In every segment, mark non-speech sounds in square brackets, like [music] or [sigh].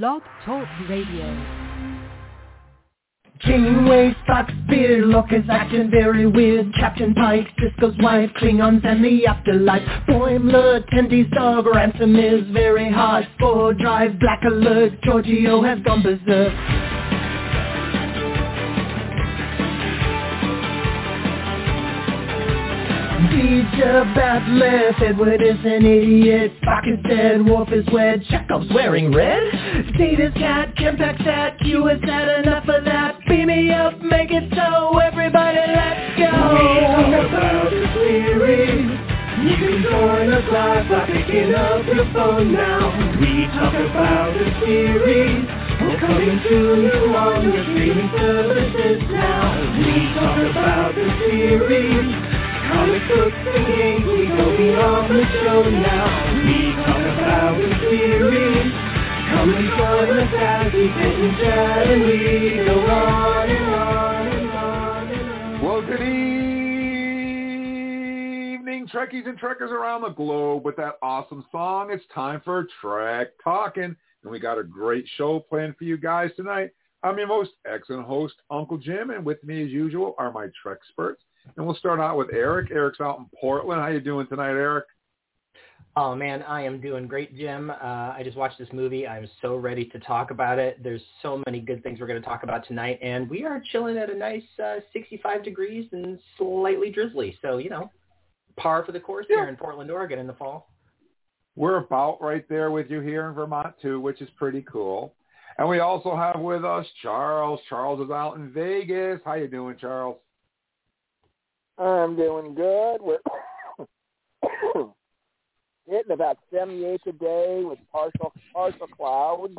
Blog Talk Radio. Janeway Spock's beard, Lorca's acting very weird. Captain Pike, Sisko's wife, Klingons and the afterlife. Boimler, Tendi's dog, Ransom is very hard. Spore Drive, Black Alert, Georgiou has gone berserk Teacher bad left, Edward is an idiot. Spock is dead, Worf is wed, Chekov's wearing red. Data's cat, Kempak's at, Q has had enough of that. Beam me up, make it so, everybody let's go. We talk about the series You can join us live by picking up your phone now. We talk about the series We're coming to you on your streaming services now. We talk about the series comic books and games, we go beyond the show now. We talk about the series. Come and join us as we sit and chat and we go on and on and on and on. Well, good evening, Trekkies and Trekkers around the globe. With that awesome song, it's time for Trek Talking. And we got a great show planned for you guys tonight. I'm your most excellent host, Uncle Jim, and with me as usual are my Trek experts. And we'll start out with Eric. Eric's out in Portland. How you doing tonight, Eric? Oh man, I am doing great, Jim. Uh, I just watched this movie. I'm so ready to talk about it. There's so many good things we're going to talk about tonight, and we are chilling at a nice uh, 65 degrees and slightly drizzly. So you know, par for the course Yeah. here in Portland, Oregon, in the fall. We're about right there with you here in Vermont too, which is pretty cool. And we also have with us Charles. Charles is out in Vegas. How you doing, Charles? I'm doing good. We're [coughs] hitting about 78 a day with partial partial clouds.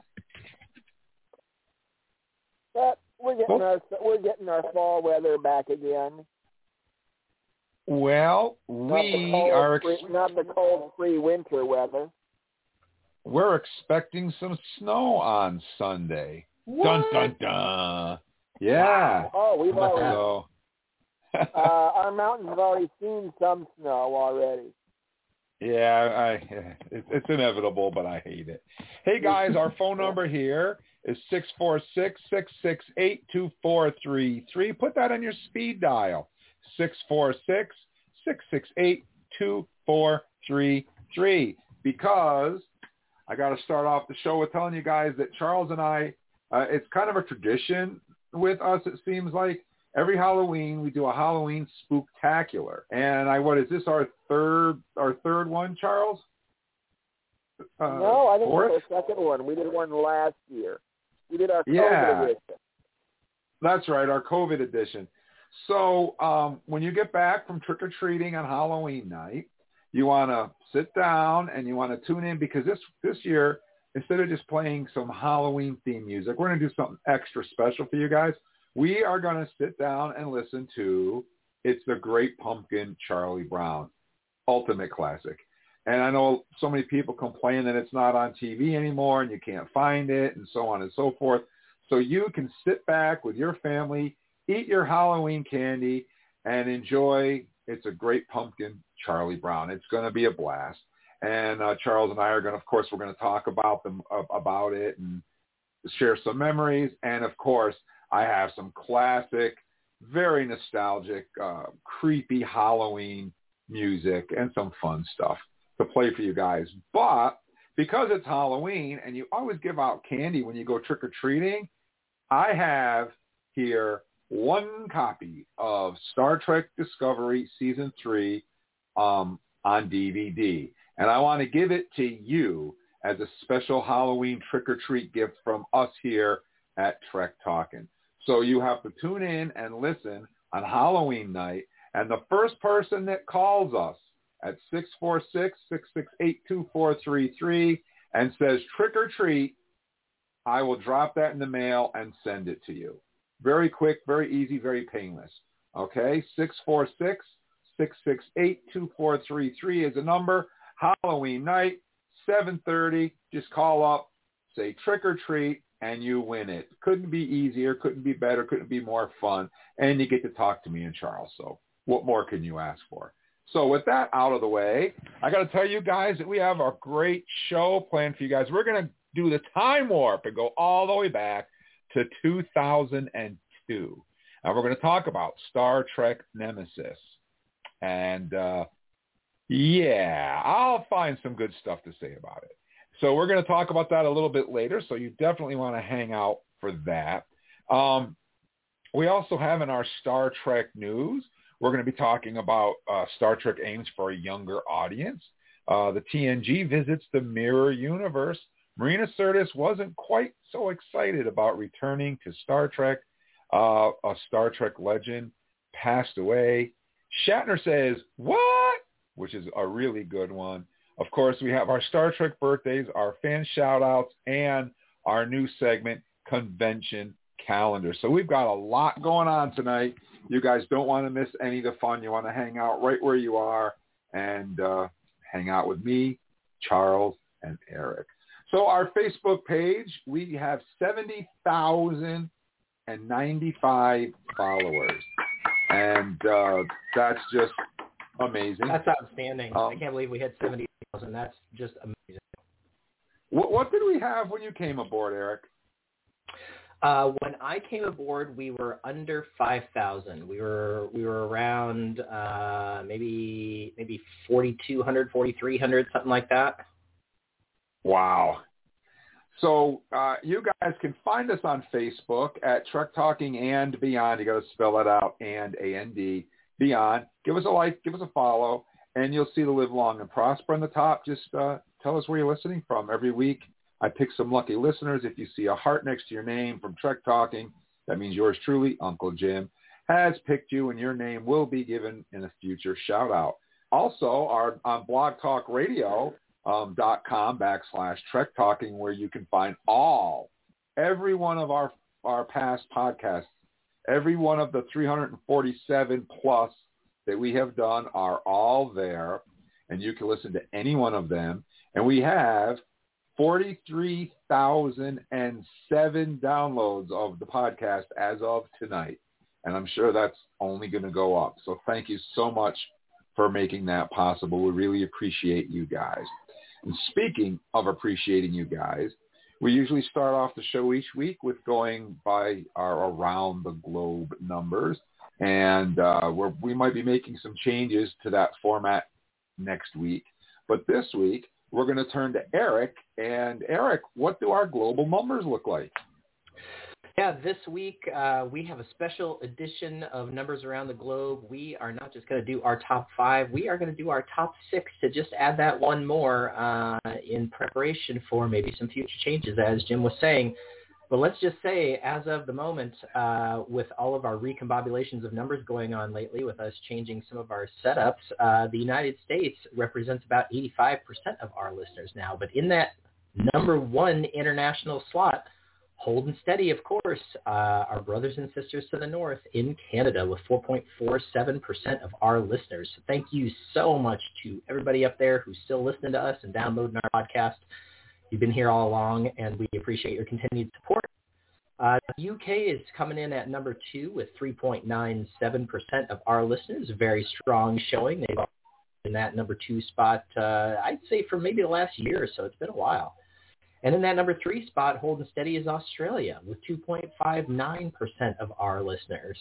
But we're getting our we're getting our fall weather back again. Well, we cold are ex- free, not the cold free winter weather. we're expecting some snow on Sunday. Dun dun dun. Yeah. Oh, we've already So [laughs] uh, our mountains have already seen some snow already. Yeah, I, [laughs] it, it's inevitable, but I hate it. Hey guys, our phone [laughs] number here is six four six six six eight two four three three. Put that on your speed dial. Six four six six six eight two four three three. Because I got to start off the show with telling you guys that Charles and I, uh, it's kind of a tradition with us. It seems like every Halloween we do a Halloween spooktacular. And I what is this our third our third one, Charles? Uh, no, I think fourth? it's our second one. We did one last year. We did our COVID Yeah. edition. That's right, our COVID edition. So um, when you get back from trick or treating on Halloween night, you want to sit down and you want to tune in because this this year instead of just playing some Halloween theme music, we're going to do something extra special for you guys. We are going to sit down and listen to It's the Great Pumpkin Charlie Brown, ultimate classic. And I know so many people complain that it's not on TV anymore and you can't find it and so on and so forth. So you can sit back with your family, eat your Halloween candy, and enjoy It's a Great Pumpkin Charlie Brown. It's going to be a blast. And uh, Charles and I are going to, of course, we're going to talk about them about it and share some memories. And of course, I have some classic, very nostalgic, uh, creepy Halloween music and some fun stuff to play for you guys. But because it's Halloween and you always give out candy when you go trick or treating, I have here one copy of Star Trek Discovery Season 3 um, on DVD. And I want to give it to you as a special Halloween trick-or-treat gift from us here at Trek Talking. So you have to tune in and listen on Halloween night. And the first person that calls us at 646-668-2433 and says trick or treat, I will drop that in the mail and send it to you. Very quick, very easy, very painless. Okay, 646-668-2433 is the number. Halloween night, 7.30. Just call up, say trick or treat, and you win it. Couldn't be easier, couldn't be better, couldn't be more fun. And you get to talk to me and Charles. So what more can you ask for? So with that out of the way, I got to tell you guys that we have a great show planned for you guys. We're going to do the time warp and go all the way back to 2002. And we're going to talk about Star Trek Nemesis. And uh, yeah, I'll find some good stuff to say about it. So we're going to talk about that a little bit later. So you definitely want to hang out for that. Um, we also have in our Star Trek news, we're going to be talking about uh, Star Trek aims for a younger audience. Uh, the TNG visits the mirror universe. Marina Sirtis wasn't quite so excited about returning to Star Trek. Uh, a Star Trek legend passed away. Shatner says, what? Which is a really good one. Of course, we have our Star Trek birthdays, our fan shout-outs, and our new segment, Convention Calendar. So we've got a lot going on tonight. You guys don't want to miss any of the fun. You want to hang out right where you are and uh, hang out with me, Charles, and Eric. So our Facebook page, we have 70,095 followers. And uh, that's just amazing. That's outstanding. Um, I can't believe we hit 70,000. That's just amazing. What, what did we have when you came aboard, Eric? Uh, when I came aboard, we were under five thousand. We were we were around uh, maybe maybe forty two hundred, forty three hundred, something like that. Wow. So uh, you guys can find us on Facebook at Trek Talking and Beyond. You got to spell it out and A N D Beyond. Give us a like, give us a follow, and you'll see the Live Long and Prosper on the top. Just uh, tell us where you're listening from every week I pick some lucky listeners. If you see a heart next to your name from Trek Talking, that means yours truly, Uncle Jim, has picked you and your name will be given in a future shout out. Also, our on blogtalkradio.com um, backslash Trek Talking where you can find all, every one of our, our past podcasts, every one of the 347 plus that we have done are all there and you can listen to any one of them. And we have 43,007 downloads of the podcast as of tonight. And I'm sure that's only going to go up. So thank you so much for making that possible. We really appreciate you guys. And speaking of appreciating you guys, we usually start off the show each week with going by our around the globe numbers. And uh, we might be making some changes to that format next week. But this week, we're going to turn to Eric. And Eric, what do our global numbers look like? Yeah, this week uh, we have a special edition of Numbers Around the Globe. We are not just going to do our top five. We are going to do our top six to just add that one more uh, in preparation for maybe some future changes, as Jim was saying. But let's just say, as of the moment, uh, with all of our recombobulations of numbers going on lately, with us changing some of our setups, uh, the United States represents about 85% of our listeners now. But in that number one international slot, holding steady, of course, uh, our brothers and sisters to the north in Canada with 4.47% of our listeners. So thank you so much to everybody up there who's still listening to us and downloading our podcast. You've been here all along, and we appreciate your continued support. Uh, UK is coming in at number two with 3.97% of our listeners. Very strong showing. They've been in that number two spot, uh, I'd say, for maybe the last year or so. It's been a while. And in that number three spot, holding steady is Australia with 2.59% of our listeners.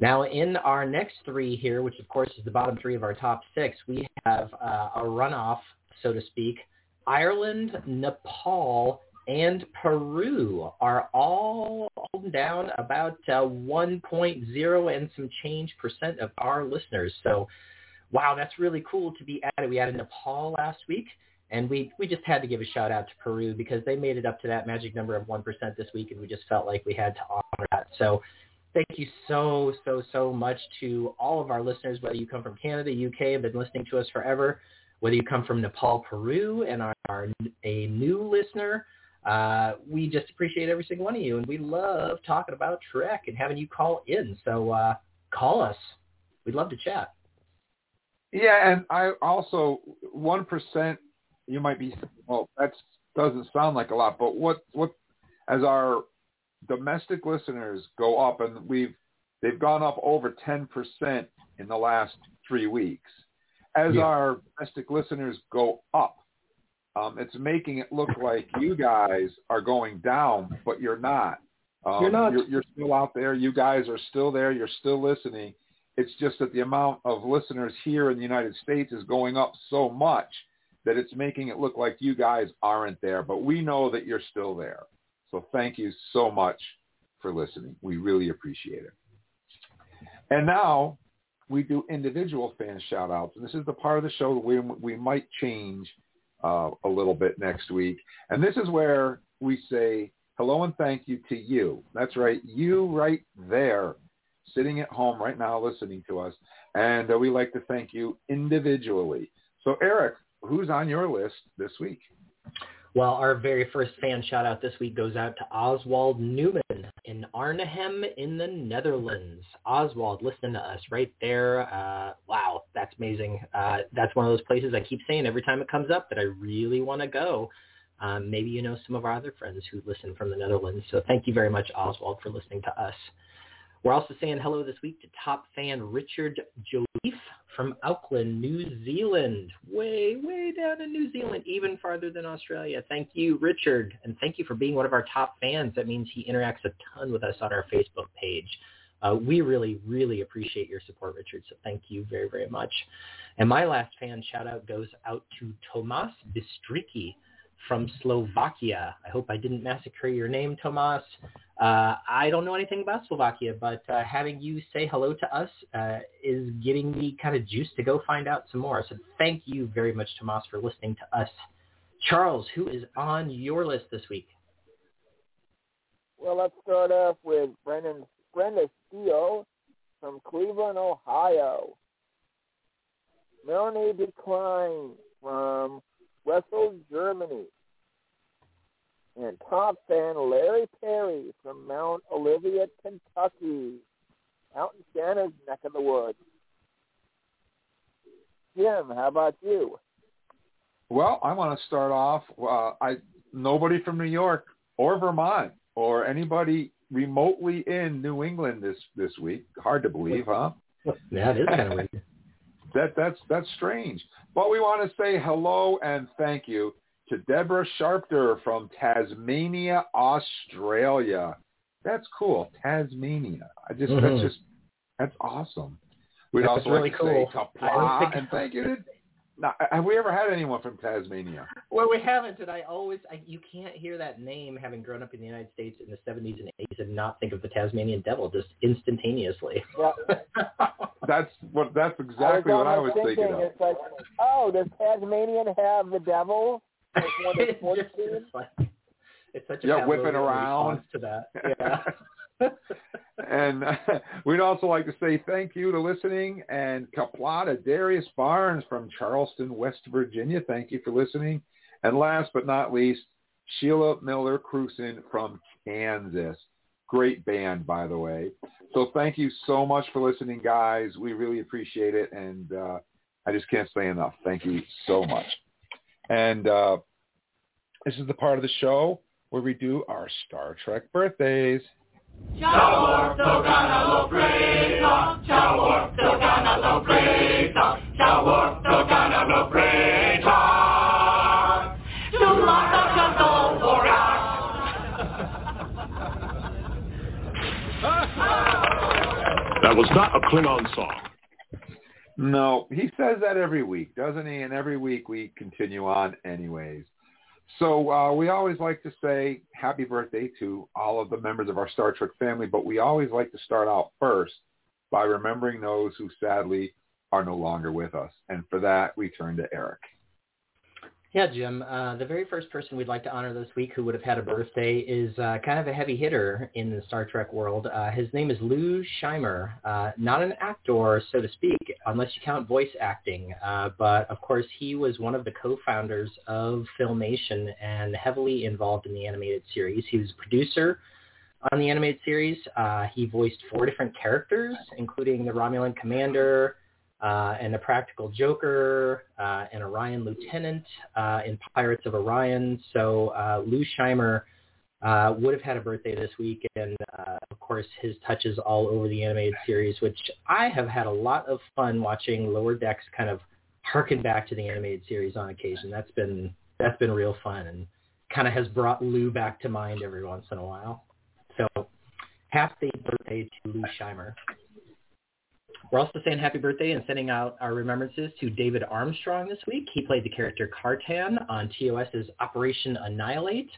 Now, in our next three here, which of course is the bottom three of our top six, we have uh, a runoff, so to speak, Ireland, Nepal, and Peru are all down about uh, 1.0 and some change percent of our listeners. So, wow, that's really cool to be added. We added Nepal last week, and we, we just had to give a shout out to Peru because they made it up to that magic number of 1% this week, and we just felt like we had to honor that. So thank you so, so, so much to all of our listeners, whether you come from Canada, UK, have been listening to us forever, whether you come from Nepal, Peru, and are, a new listener, uh, we just appreciate every single one of you, and we love talking about Trek and having you call in. So uh, call us. We'd love to chat. Yeah, and I also one percent. You might be well. That doesn't sound like a lot, but what what as our domestic listeners go up, and we've they've gone up over ten percent in the last three weeks as yeah. our domestic listeners go up, um, it's making it look like you guys are going down, but you're not. Um, You're not. You're, you're still out there. You guys are still there. You're still listening. It's just that the amount of listeners here in the United States is going up so much that it's making it look like you guys aren't there. But we know that you're still there. So thank you so much for listening. We really appreciate it. And now we do individual fan shout outs. And this is the part of the show we, we might change uh, a little bit next week. And this is where we say hello and thank you to you. That's right. You right there sitting at home right now listening to us. And uh, we like to thank you individually. So Eric, who's on your list this week? Well, our very first fan shout out this week goes out to Oswald Newman in Arnhem in the Netherlands. Oswald, listen to us right there. Uh, wow, that's amazing. Uh, that's one of those places I keep saying every time it comes up that I really want to go. Um, maybe you know some of our other friends who listen from the Netherlands. So thank you very much, Oswald, for listening to us. We're also saying hello this week to top fan Richard Joliffe from Auckland, New Zealand. Way, way down in New Zealand, even farther than Australia. Thank you, Richard. And thank you for being one of our top fans. That means he interacts a ton with us on our Facebook page. Uh, we really, really appreciate your support, Richard. So thank you very, very much. And my last fan shout out goes out to Tomas Bistriki from Slovakia. I hope I didn't massacre your name, Tomas. Uh, I don't know anything about Slovakia, but uh, having you say hello to us uh, is getting me kind of juiced to go find out some more. So thank you very much, Tomas, for listening to us. Charles, who is on your list this week? Well, let's start off with Brendan Brenda Steele from Cleveland, Ohio. Melanie Decline from Wessel, Germany. And top fan Larry Perry from Mount Olivet, Kentucky. Out in Santa's neck of the woods. Jim, how about you? Well, I want to start off. Uh, I nobody from New York or Vermont or anybody remotely in New England this this week. Hard to believe, huh? [laughs] That is kind of weird. That that's that's strange. But we want to say hello and thank you to Deborah Sharpter from Tasmania, Australia. That's cool, Tasmania. I just Mhm. that's just that's awesome. We'd also really like to cool. say I don't kapla think- and thank you. To, now, have we ever had anyone from Tasmania? Well, we haven't, and I always, I, you can't hear that name having grown up in the United States in the 70s and 80s and not think of the Tasmanian devil just instantaneously. Yeah. [laughs] That's what that's exactly what I was almost thinking of. It's like, oh, does Tasmanian have the devil? Like one of the it's, sports just, it's, like, it's such a Yeah, whipping around. to that. Yeah. [laughs] and uh, [laughs] we'd also like to say thank you to listening and Kaplata Darius Barnes from Charleston, West Virginia. Thank you for listening. And last but not least, Sheila Miller Cruson from Kansas. Great band, by the way. So thank you so much for listening, guys. We really appreciate it. And uh, I just can't say enough. Thank you so much. And uh, this is the part of the show where we do our Star Trek birthdays. That was not a Klingon song. No, he says that every week, doesn't he? And every week we continue on anyways. So uh, we always like to say happy birthday to all of the members of our Star Trek family, but we always like to start out first by remembering those who sadly are no longer with us. And for that, we turn to Eric. Yeah, Jim. Uh, the very first person we'd like to honor this week who would have had a birthday is uh, kind of a heavy hitter in the Star Trek world. Uh, his name is Lou Scheimer. Uh, not an actor, so to speak, unless you count voice acting. Uh, but of course, he was one of the co-founders of Filmation and heavily involved in the animated series. He was a producer on the animated series. Uh, he voiced four different characters, including the Romulan commander, uh, and the Practical Joker, uh, and Orion Lieutenant uh, in Pirates of Orion. So uh, Lou Scheimer uh, would have had a birthday this week, and uh, of course his touches all over the animated series, which I have had a lot of fun watching Lower Decks kind of harken back to the animated series on occasion. That's been that's been real fun and kind of has brought Lou back to mind every once in a while. So happy birthday to Lou Scheimer. We're also saying happy birthday and sending out our remembrances to David Armstrong this week. He played the character Kartan on TOS's Operation Annihilate.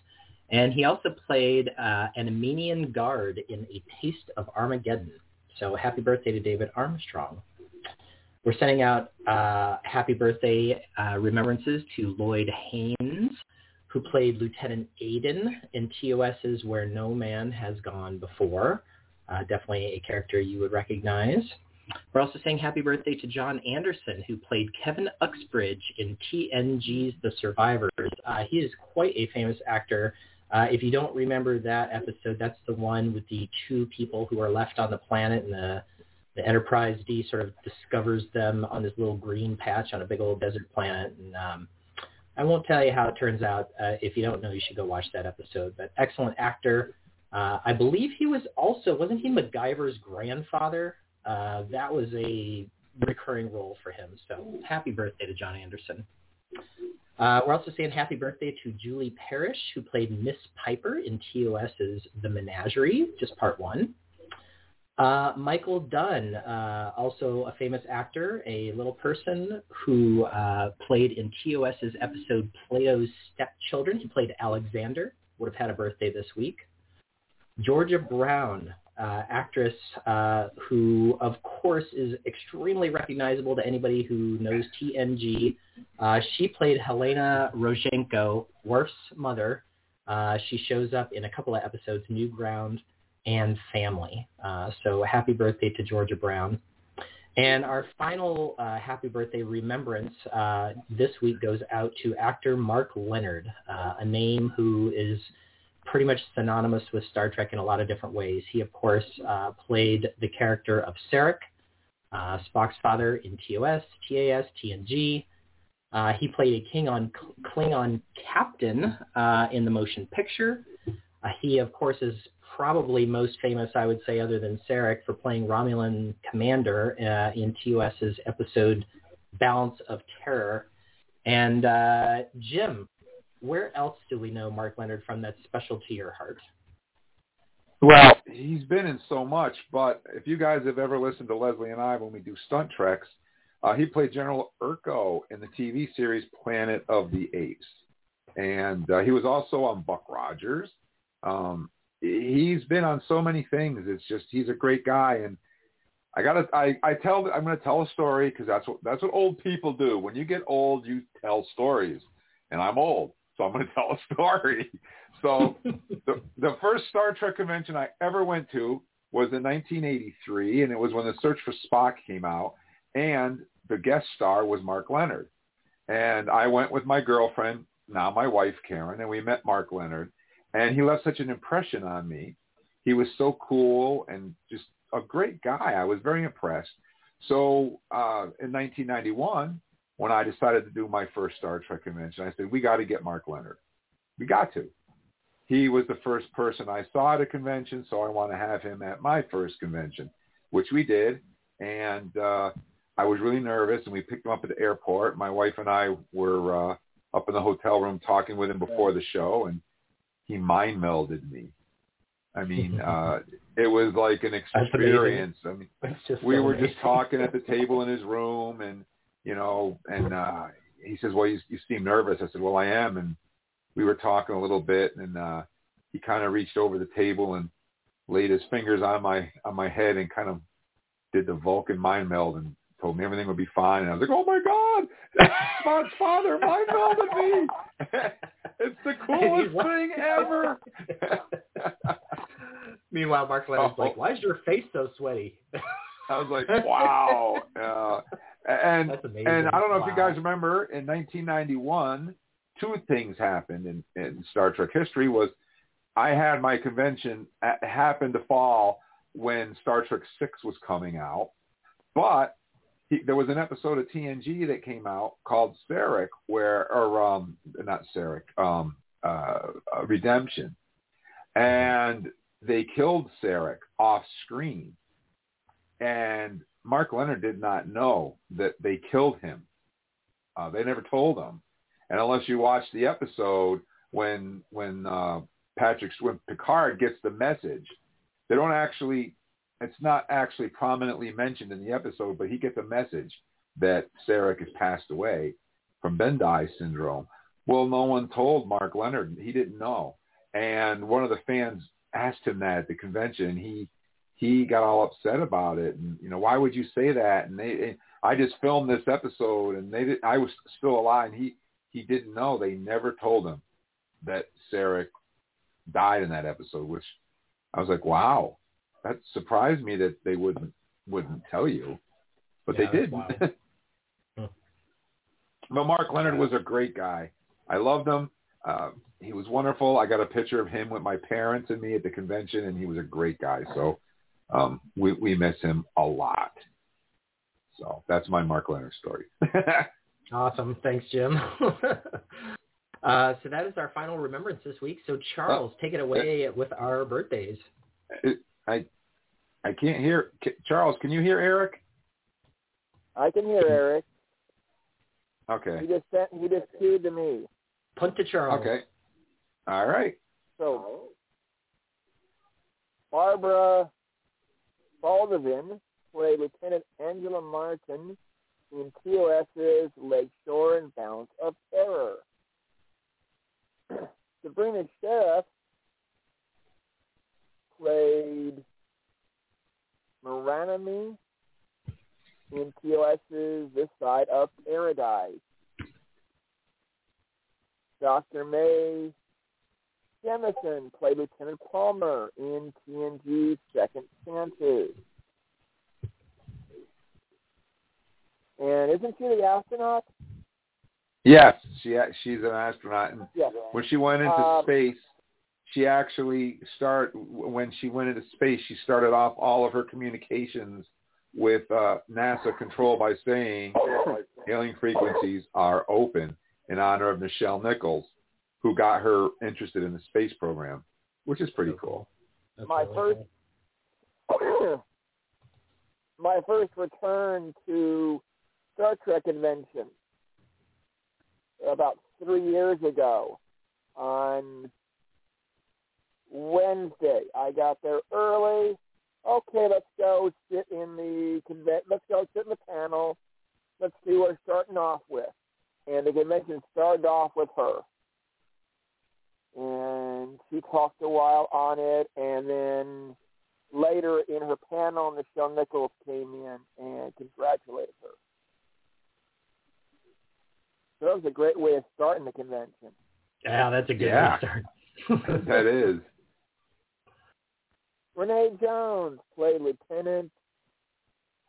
And he also played uh, an Armenian guard in A Taste of Armageddon. So happy birthday to David Armstrong. We're sending out uh, happy birthday uh, remembrances to Lloyd Haynes, who played Lieutenant Alden in TOS's Where No Man Has Gone Before. Uh, definitely a character you would recognize. We're also saying happy birthday to John Anderson, who played Kevin Uxbridge in TNG's The Survivors. Uh, he is quite a famous actor. Uh, if you don't remember that episode, that's the one with the two people who are left on the planet and the, the Enterprise D sort of discovers them on this little green patch on a big old desert planet. And um, I won't tell you how it turns out. Uh, if you don't know, you should go watch that episode. But excellent actor. Uh, I believe he was also, wasn't he MacGyver's grandfather? Uh, that was a recurring role for him. So happy birthday to John Anderson. Uh, we're also saying happy birthday to Julie Parrish, who played Miss Piper in TOS's The Menagerie, just part one. Uh, Michael Dunn, uh, also a famous actor, a little person who uh, played in TOS's episode Plato's Stepchildren. He played Alexander, would have had a birthday this week. Georgia Brown, uh, actress uh, who, of course, is extremely recognizable to anybody who knows TNG. Uh, she played Helena Rozhenko, Worf's mother. Uh, she shows up in a couple of episodes, New Ground and Family. Uh, so happy birthday to Georgia Brown. And our final uh, happy birthday remembrance this week goes out to actor Mark Lenard, a name who is pretty much synonymous with Star Trek in a lot of different ways. He, of course, uh, played the character of Sarek, uh, Spock's father in TOS, TAS, TNG. Uh, he played a King on Klingon captain uh, in the motion picture. Uh, he, of course, is probably most famous, I would say, other than Sarek, for playing Romulan commander uh, in TOS's episode Balance of Terror. And Jim, where else do we know Mark Lenard from that's special to your heart? Well, he's been in so much, but if you guys have ever listened to Leslie and I when we do stunt treks, uh, he played General Urko in the TV series Planet of the Apes, and uh, he was also on Buck Rogers. Um, he's been on so many things. It's just he's a great guy, and I gotta I I tell I'm gonna tell a story because that's what that's what old people do. When you get old, you tell stories, and I'm old. So I'm going [laughs] to tell a story. So [laughs] the, the first Star Trek convention I ever went to was in 1983, and it was when The Search for Spock came out, and the guest star was Mark Lenard. And I went with my girlfriend, now my wife Karen, and we met Mark Lenard, and he left such an impression on me. He was so cool and just a great guy. I was very impressed. So uh, in 1991, when I decided to do my first Star Trek convention, I said, we got to get Mark Lenard. We got to. He was the first person I saw at a convention, so I want to have him at my first convention, which we did. And uh, I was really nervous, and we picked him up at the airport. My wife and I were uh, up in the hotel room talking with him before the show, and he mind melded me. I mean, [laughs] uh, it was like an experience. I mean, we so were amazing. just talking at the table in his room, and you know, and uh, he says, well, you, you seem nervous. I said, well, I am. And we were talking a little bit and uh, he kind of reached over the table and laid his fingers on my, on my head and kind of did the Vulcan mind meld and told me everything would be fine. And I was like, oh my God, [laughs] Spock's father mind melded me. [laughs] it's the coolest thing ever. [laughs] Meanwhile, Mark Lenard's oh, like, why is your face so sweaty? I was like, wow. Uh, and and I don't know wow. if you guys remember in 1991, two things happened in, in Star Trek history. Was I had my convention at, happened to fall when Star Trek Six was coming out, but he, there was an episode of TNG that came out called Sarek, where or um not Sarek, um uh, uh, Redemption, and they killed Sarek off screen, and Mark Lenard did not know that they killed him. Uh, they never told him. And unless you watch the episode when when uh, Patrick when Picard gets the message, they don't actually. It's not actually prominently mentioned in the episode, but he gets a message that Sarek has passed away from Bendii syndrome. Well, no one told Mark Lenard. He didn't know. And one of the fans asked him that at the convention. He he got all upset about it, and you know why would you say that? And they, I just filmed this episode, and they did. I was still alive. And he he didn't know. They never told him that Sarek died in that episode, which I was like, wow, that surprised me that they wouldn't wouldn't tell you, but Yeah, they did. [laughs] but Mark Lenard was a great guy. I loved him. Uh, he was wonderful. I got a picture of him with my parents and me at the convention, and he was a great guy. So um, we we miss him a lot. So that's my Mark Lenard story. [laughs] Awesome. Thanks, Jim. [laughs] uh, so that is our final remembrance this week. So Charles, take it away with our birthdays. I I can't hear Charles. Can you hear Eric? I can hear Eric. Okay. He just sent. He just cued to me. Punt to Charles. Okay. All right. So Barbara Baldwin played Lieutenant Angela Martin in TOS's Lakeshore and Balance of Terror. [clears throat] Sabrina Sheriff played Maranami in TOS's This Side of Paradise. Dr. May Jemison played Lieutenant Palmer in TNG's Second Chances. And isn't she the astronaut? Yes, she she's an astronaut, and Yeah. when she went into Um, space, she actually start when she went into space. She started off all of her communications with uh, NASA control by saying [laughs] hailing frequencies are open in honor of Nichelle Nichols, who got her interested in the space program, which is pretty cool. That's My first- [coughs] My first return to Star Trek convention about three years ago on Wednesday. I got there early. Okay, let's go sit in the convent. Let's go sit in the panel. Let's see what we're starting off with. And the convention started off with her. And she talked a while on it, and then later in her panel, Nichelle Nichols came in and congratulated her. So that was a great way of starting the convention. Yeah, that's a good Yeah. way to start. [laughs] that is. Renee Jones played Lieutenant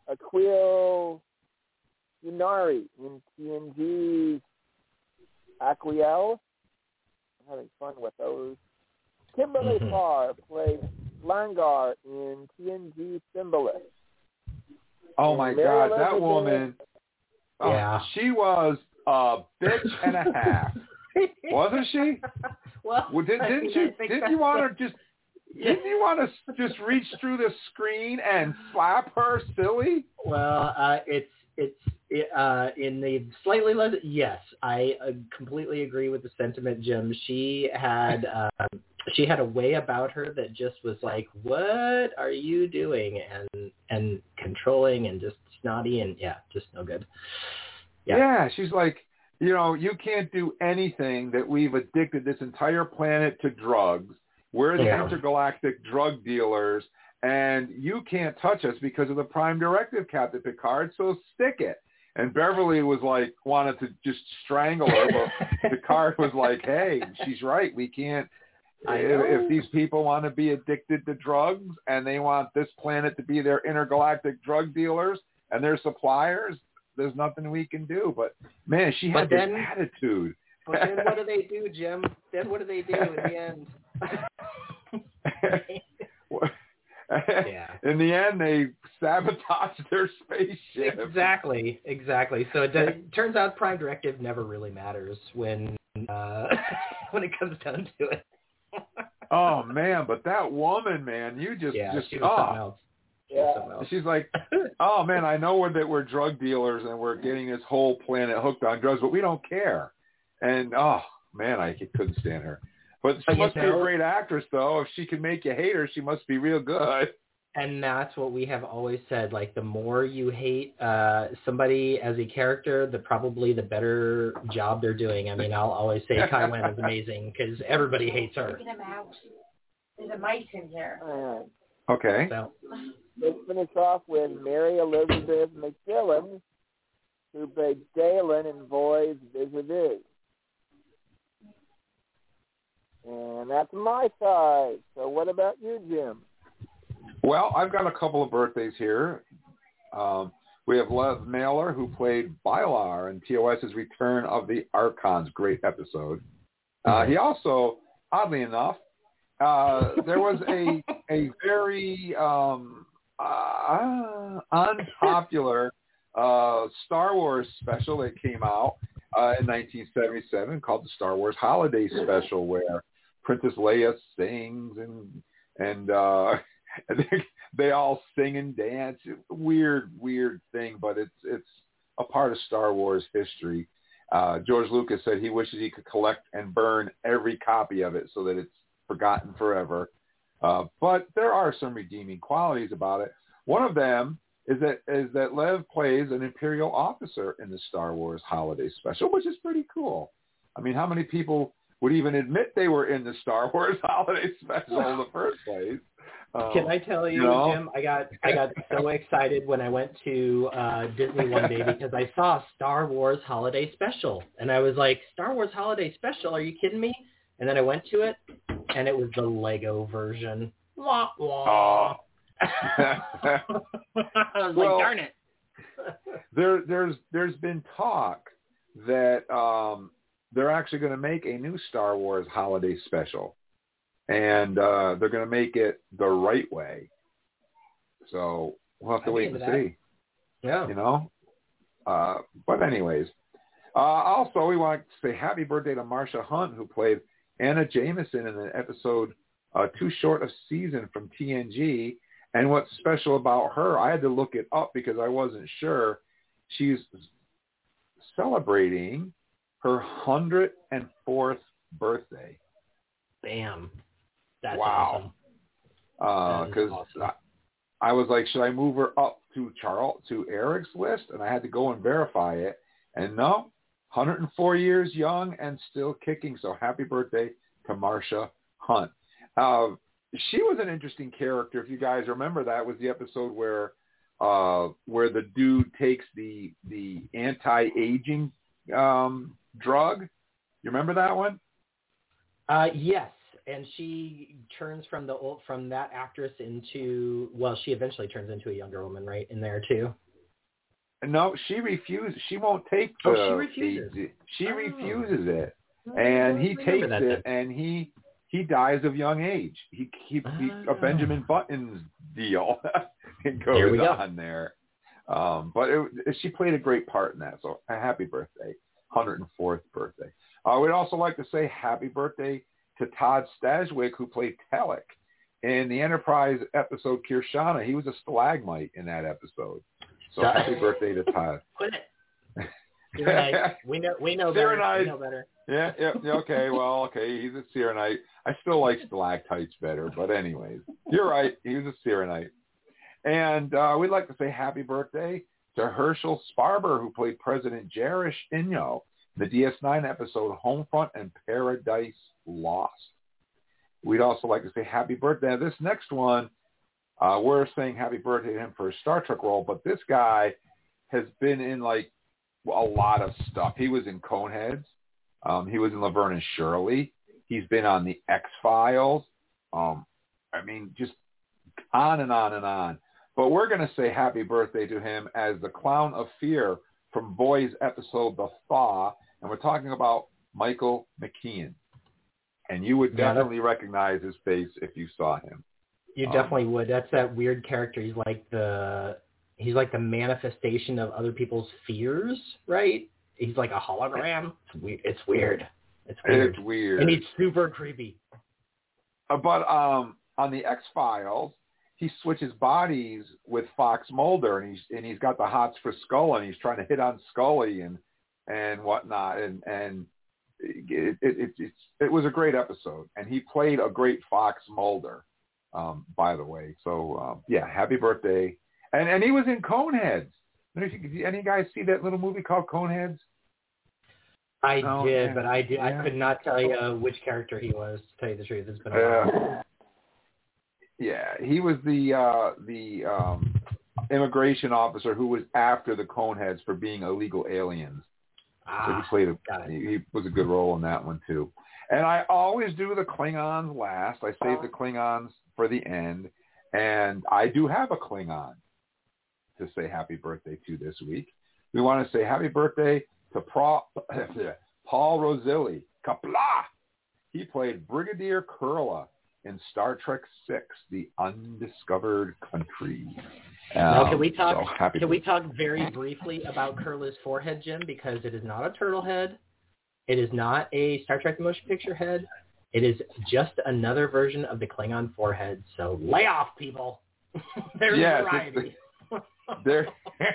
Aquiel Uhnari in TNG's Aquiel. I'm having fun with those. Kimberly Mhm. Farr played Langar in TNG Symbiosis. Oh my Mary God, that woman! oh, Yeah. she was a bitch and a half, [laughs] wasn't she? well, Well, did, I didn't you? Didn't you want the- to just? [laughs] Yeah. Didn't you want to just reach through the screen and slap her silly? Well, uh, it's it's it, uh, in the slightly less. Yes, I uh, completely agree with the sentiment, Jim. She had um, [laughs] she had a way about her that just was like, "What are you doing?" and and controlling and just snotty and yeah, just no good. Yeah. she's like, you know, you can't do anything that we've addicted this entire planet to drugs. We're the Yeah. intergalactic drug dealers, and you can't touch us because of the Prime Directive, Captain Picard. So stick it. And Beverly was like, wanted to just strangle her, but [laughs] Picard was like, "Hey, she's right. We can't. If, if these people want to be addicted to drugs and they want this planet to be their intergalactic drug dealers and their suppliers, there's nothing we can do." But man, she But had this attitude. But then what do they do, Jim? Then what do they do in the [laughs] end? [laughs] yeah. [laughs] In the end, they sabotaged their spaceship. Exactly, exactly. So it, does, it turns out Prime Directive never really matters when uh, [laughs] when it comes down to it. [laughs] Oh man, but that woman, man, you just yeah, just she was something oh. else. Yeah. She's like, oh man, I know we're, that we're drug dealers and we're getting this whole planet hooked on drugs, but we don't care. and oh man, I couldn't stand her. But she But you must be a great actress, though. If she can make you hate her, she must be real good. And that's what we have always said. Like the more you hate uh, somebody as a character, the probably the better job they're doing. I mean, I'll always say Kai Winn is amazing because everybody hates her. Taking him out. There's a mice in here. All right. Okay. So Let's finish off with Mary Elizabeth McGlynn, who played Galen in Boys Vis-a-Vis. And that's my side. So what about you, Jim? Well, I've got a couple of birthdays here. Um, we have Lev Mailer, who played Bilar in TOS's Return of the Archons. Great episode. Uh, he also, oddly enough, uh, there was a a very um, uh, unpopular uh, Star Wars special that came out uh, in 1977 called the Star Wars Holiday Special, where Princess Leia sings and and uh, [laughs] and they, they all sing and dance. Weird, weird thing, but it's it's a part of Star Wars history. Uh, George Lucas said he wishes he could collect and burn every copy of it so that it's forgotten forever. Uh, but there are some redeeming qualities about it. One of them is that is that Lev plays an Imperial officer in the Star Wars Holiday Special, which is pretty cool. I mean, how many people would even admit they were in the Star Wars [laughs] Holiday Special in the first place? Um, Can I tell you, you know? Jim? I got I got so excited when I went to uh, Disney one day because I saw Star Wars Holiday Special, and I was like, "Star Wars Holiday Special? Are you kidding me?" And then I went to it, and it was the Lego version. Wah wah. [laughs] I was Well, like, "Darn it!" there there's there's been talk that um they're actually going to make a new Star Wars holiday special and uh they're going to make it the right way. So we'll have to I'd wait and that. see, Yeah. you know. Uh but anyways, uh also we want to say happy birthday to Marsha Hunt who played Anna Jameson in an episode uh Too Short of Season from TNG and what's special about her, I had to look it up because I wasn't sure. She's celebrating her 104th birthday. Bam. That's Wow. awesome. Because awesome. Uh, I, I was like, should I move her up to Charles to Eric's list? And I had to go and verify it. And no, 104 years young and still kicking. So happy birthday to Marsha Hunt. Uh, she was an interesting character. If you guys remember, that was the episode where uh, where the dude takes the the anti-aging um, drug. You remember that one? Uh, yes, and she turns from the old from that actress into well, she eventually turns into a younger woman, right? In there too. No, she refuses. She won't take the. Oh, she refuses. the- she Oh. refuses it, and he takes it, and he he dies of young age. He he, he a Oh. Benjamin Buttons deal. [laughs] it goes There we go. on there. Um, but it, she played a great part in that. So a happy birthday, 104th birthday. I would also like to say happy birthday to Todd Stashwick, who played Telek in the Enterprise episode Kir'Shara. He was a stalagmite in that episode. So happy birthday to Todd. [laughs] Quit it. [laughs] You're. We know we know better. Cyanide. We know better. Yeah, yeah, yeah, okay, well, okay, he's a Cyrenite. I still like stalactites better, but anyways, you're right, he was a Cyrenite. And uh, we'd like to say happy birthday to Herschel Sparber, who played President Jarish Inyo in the DS9 episode Homefront and Paradise Lost. We'd also like to say happy birthday. Now, this next one, uh, we're saying happy birthday to him for his Star Trek role, but this guy has been in like a lot of stuff. He was in Coneheads. Um, he was in Laverne and Shirley. He's been on the X Files. Um, I mean, just on and on and on. But we're going to say happy birthday to him as the Clown of Fear from Boys episode The Thaw, and we're talking about Michael McKean. And you would Yeah, definitely recognize his face if you saw him. You Um, definitely would. That's that weird character. He's like the he's like the manifestation of other people's fears, right? He's like a hologram. It's weird. It's weird. It's weird. It's weird. And he's super creepy. Uh, but um, on the X Files, he switches bodies with Fox Mulder, and he's and he's got the hots for Scully, and he's trying to hit on Scully and and whatnot, and and it, it, it, it was a great episode, and he played a great Fox Mulder, um, by the way. So um, yeah, happy birthday! And and he was in Coneheads. Any guys see that little movie called Coneheads? I did, man. but I did. Yeah. I could not tell you which character he was. To tell you the truth, it's been a while. Yeah, he was the uh, the um, immigration officer who was after the Coneheads for being illegal aliens. Ah, so he played a, he, he was a good role in that one too. And I always do the Klingons last. I save the Klingons for the end, and I do have a Klingon to say happy birthday to this week. We want to say happy birthday to Paul, [laughs] Paul Rossilli. Qapla'! He played Brigadier Kerla in Star Trek Six: The Undiscovered Country. Um, now, can we talk? So can birthday. we talk very briefly about Kerla's forehead, Jim? Because it is not a turtle head. It is not a Star Trek motion picture head. It is just another version of the Klingon forehead. So lay off, people. [laughs] There's yes, variety. They're, [laughs]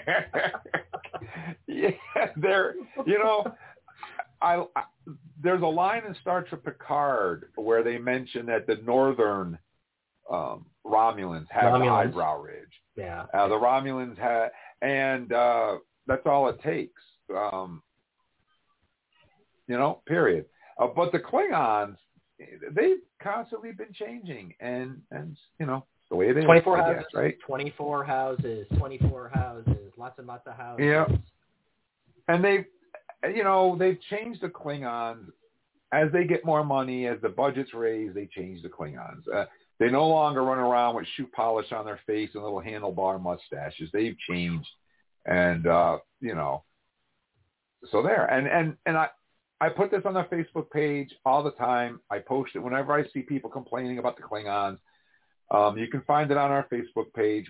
yeah, they're, you know, I, I, there's a line in Star Trek Picard where they mention that the northern um, Romulans have Romulans. the eyebrow ridge. Yeah. Uh, the Romulans had, and uh, that's all it takes. Um, you know, period. Uh, but the Klingons, they've constantly been changing, and and you know, the way it is. 24 houses, right? 24 houses, 24 houses, lots and lots of houses. Yeah. And they, you know, they've changed the Klingons as they get more money, as the budgets raise, they change the Klingons. Uh, they no longer run around with shoe polish on their face and little handlebar mustaches. They've changed, and uh, you know, so there. And and and I I put this on the Facebook page all the time. I post it whenever I see people complaining about the Klingons. Um, you can find it on our Facebook page.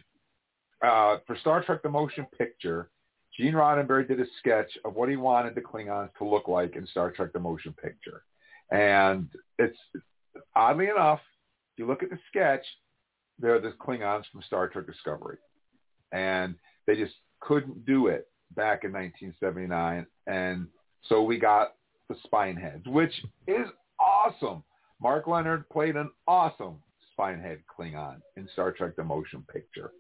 Uh, for Star Trek The Motion Picture, Gene Roddenberry did a sketch of what he wanted the Klingons to look like in Star Trek The Motion Picture. And it's, oddly enough, if you look at the sketch, they're the Klingons from Star Trek Discovery. And they just couldn't do it back in 1979. And so we got the spine heads, which is awesome. Mark Lenard played an awesome Spinehead Klingon in Star Trek The Motion Picture.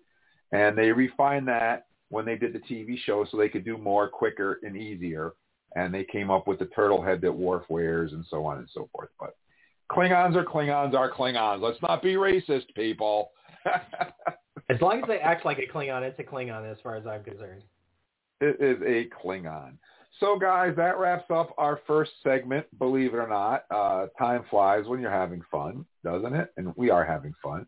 And they refined that when they did the TV show so they could do more quicker and easier. And they came up with the turtle head that Worf wears and so on and so forth. But Klingons are Klingons are Klingons. Let's not be racist, people. [laughs] as long as they act like a Klingon, it's a Klingon as far as I'm concerned. It is a Klingon. So, guys, that wraps up our first segment. Believe it or not, uh, time flies when you're having fun, doesn't it? And we are having fun.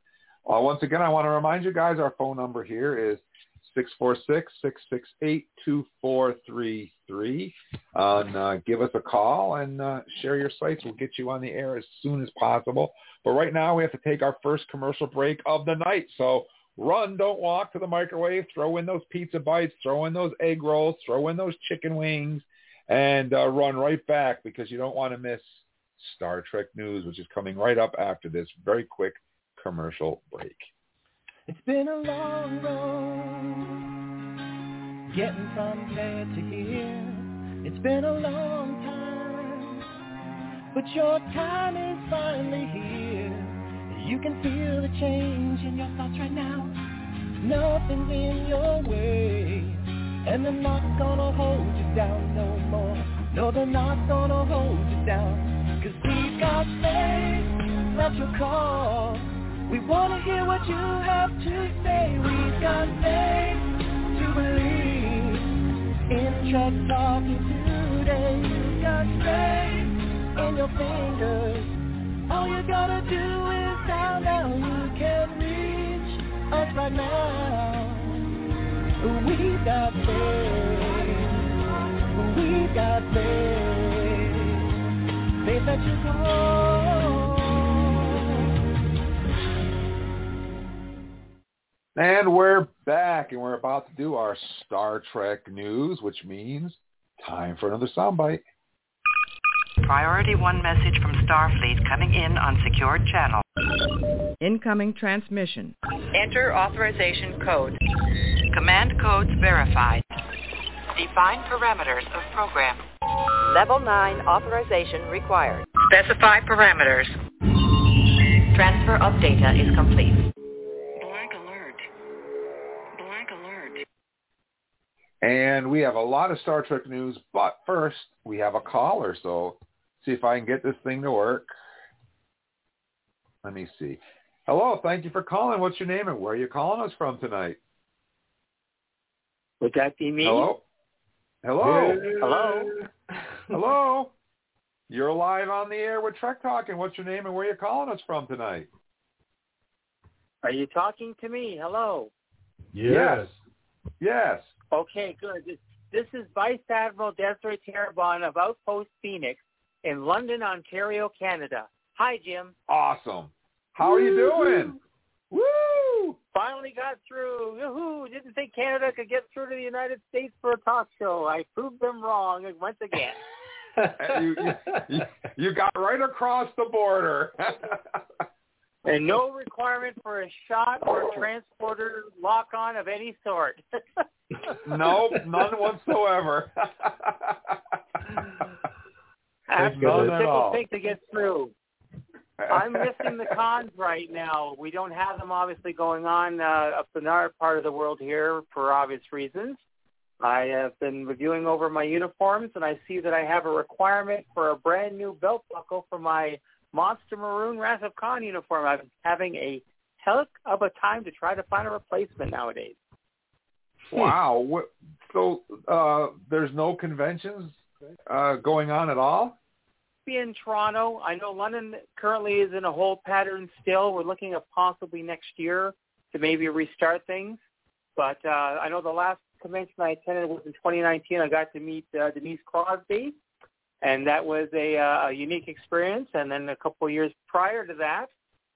Uh, once again, I want to remind you guys our phone number here is 646-668-2433. And, uh, give us a call and uh, share your sites. We'll get you on the air as soon as possible. But right now we have to take our first commercial break of the night. So Run, don't walk to the microwave. Throw in those pizza bites. Throw in those egg rolls. Throw in those chicken wings, and uh, run right back because you don't want to miss Star Trek news, which is coming right up after this very quick commercial break. It's been a long road getting from there to here. It's been a long time, but your time is finally here. You can feel the change in your thoughts right now. Nothing's in your way. And they're not gonna hold you down no more. No, they're not gonna hold you down. Cause we've got faith, that's your call. We wanna hear what you have to say. We've got faith to believe in Trek Talking today. You've got faith in your fingers. All you gotta do is down, now you can reach us right now. We've got faith. We've got faith. Faith that you call. And we're back, and we're about to do our Star Trek news, which means time for another soundbite. Priority 1 message from Starfleet coming in on secured channel. Incoming transmission. Enter authorization code. Command codes verified. Define parameters of program. Level 9 authorization required. Specify parameters. Transfer of data is complete. And we have a lot of Star Trek news, but first we have a caller, so see if I can get this thing to work. Let me see. Hello, thank you for calling. What's your name and where are you calling us from tonight? Would that be me? Hello? Hello? Hello? Hello? You're live on the air with Trek Talk, and what's your name and where are you calling us from tonight? Are you talking to me? Hello. Yes. Yes. Okay, good. This, this is Vice Admiral Desiree Terrebonne of Outpost Phoenix in London, Ontario, Canada. Hi, Jim. Awesome. How are you doing? Woo! Finally got through. Yoo-hoo. Didn't think Canada could get through to the United States for a talk show. I proved them wrong once again. [laughs] you, you, you got right across the border. [laughs] and no requirement for a shot or transporter lock-on of any sort. [laughs] nope, none whatsoever. Absolute None at simple all. thing to get through. I'm missing the cons right now. We don't have them obviously going on uh, up in our part of the world here for obvious reasons. I have been reviewing over my uniforms and I see that I have a requirement for a brand new belt buckle for my Monster Maroon Wrath of Khan uniform. I'm having a hell of a time to try to find a replacement nowadays. wow. What, so uh, there's no conventions uh, going on at all? Be in Toronto. I know London currently is in a hold pattern still. We're looking at possibly next year to maybe restart things. But uh, I know the last convention I attended was in 2019. I got to meet uh, Denise Crosby, and that was a, uh, a unique experience. And then a couple of years prior to that,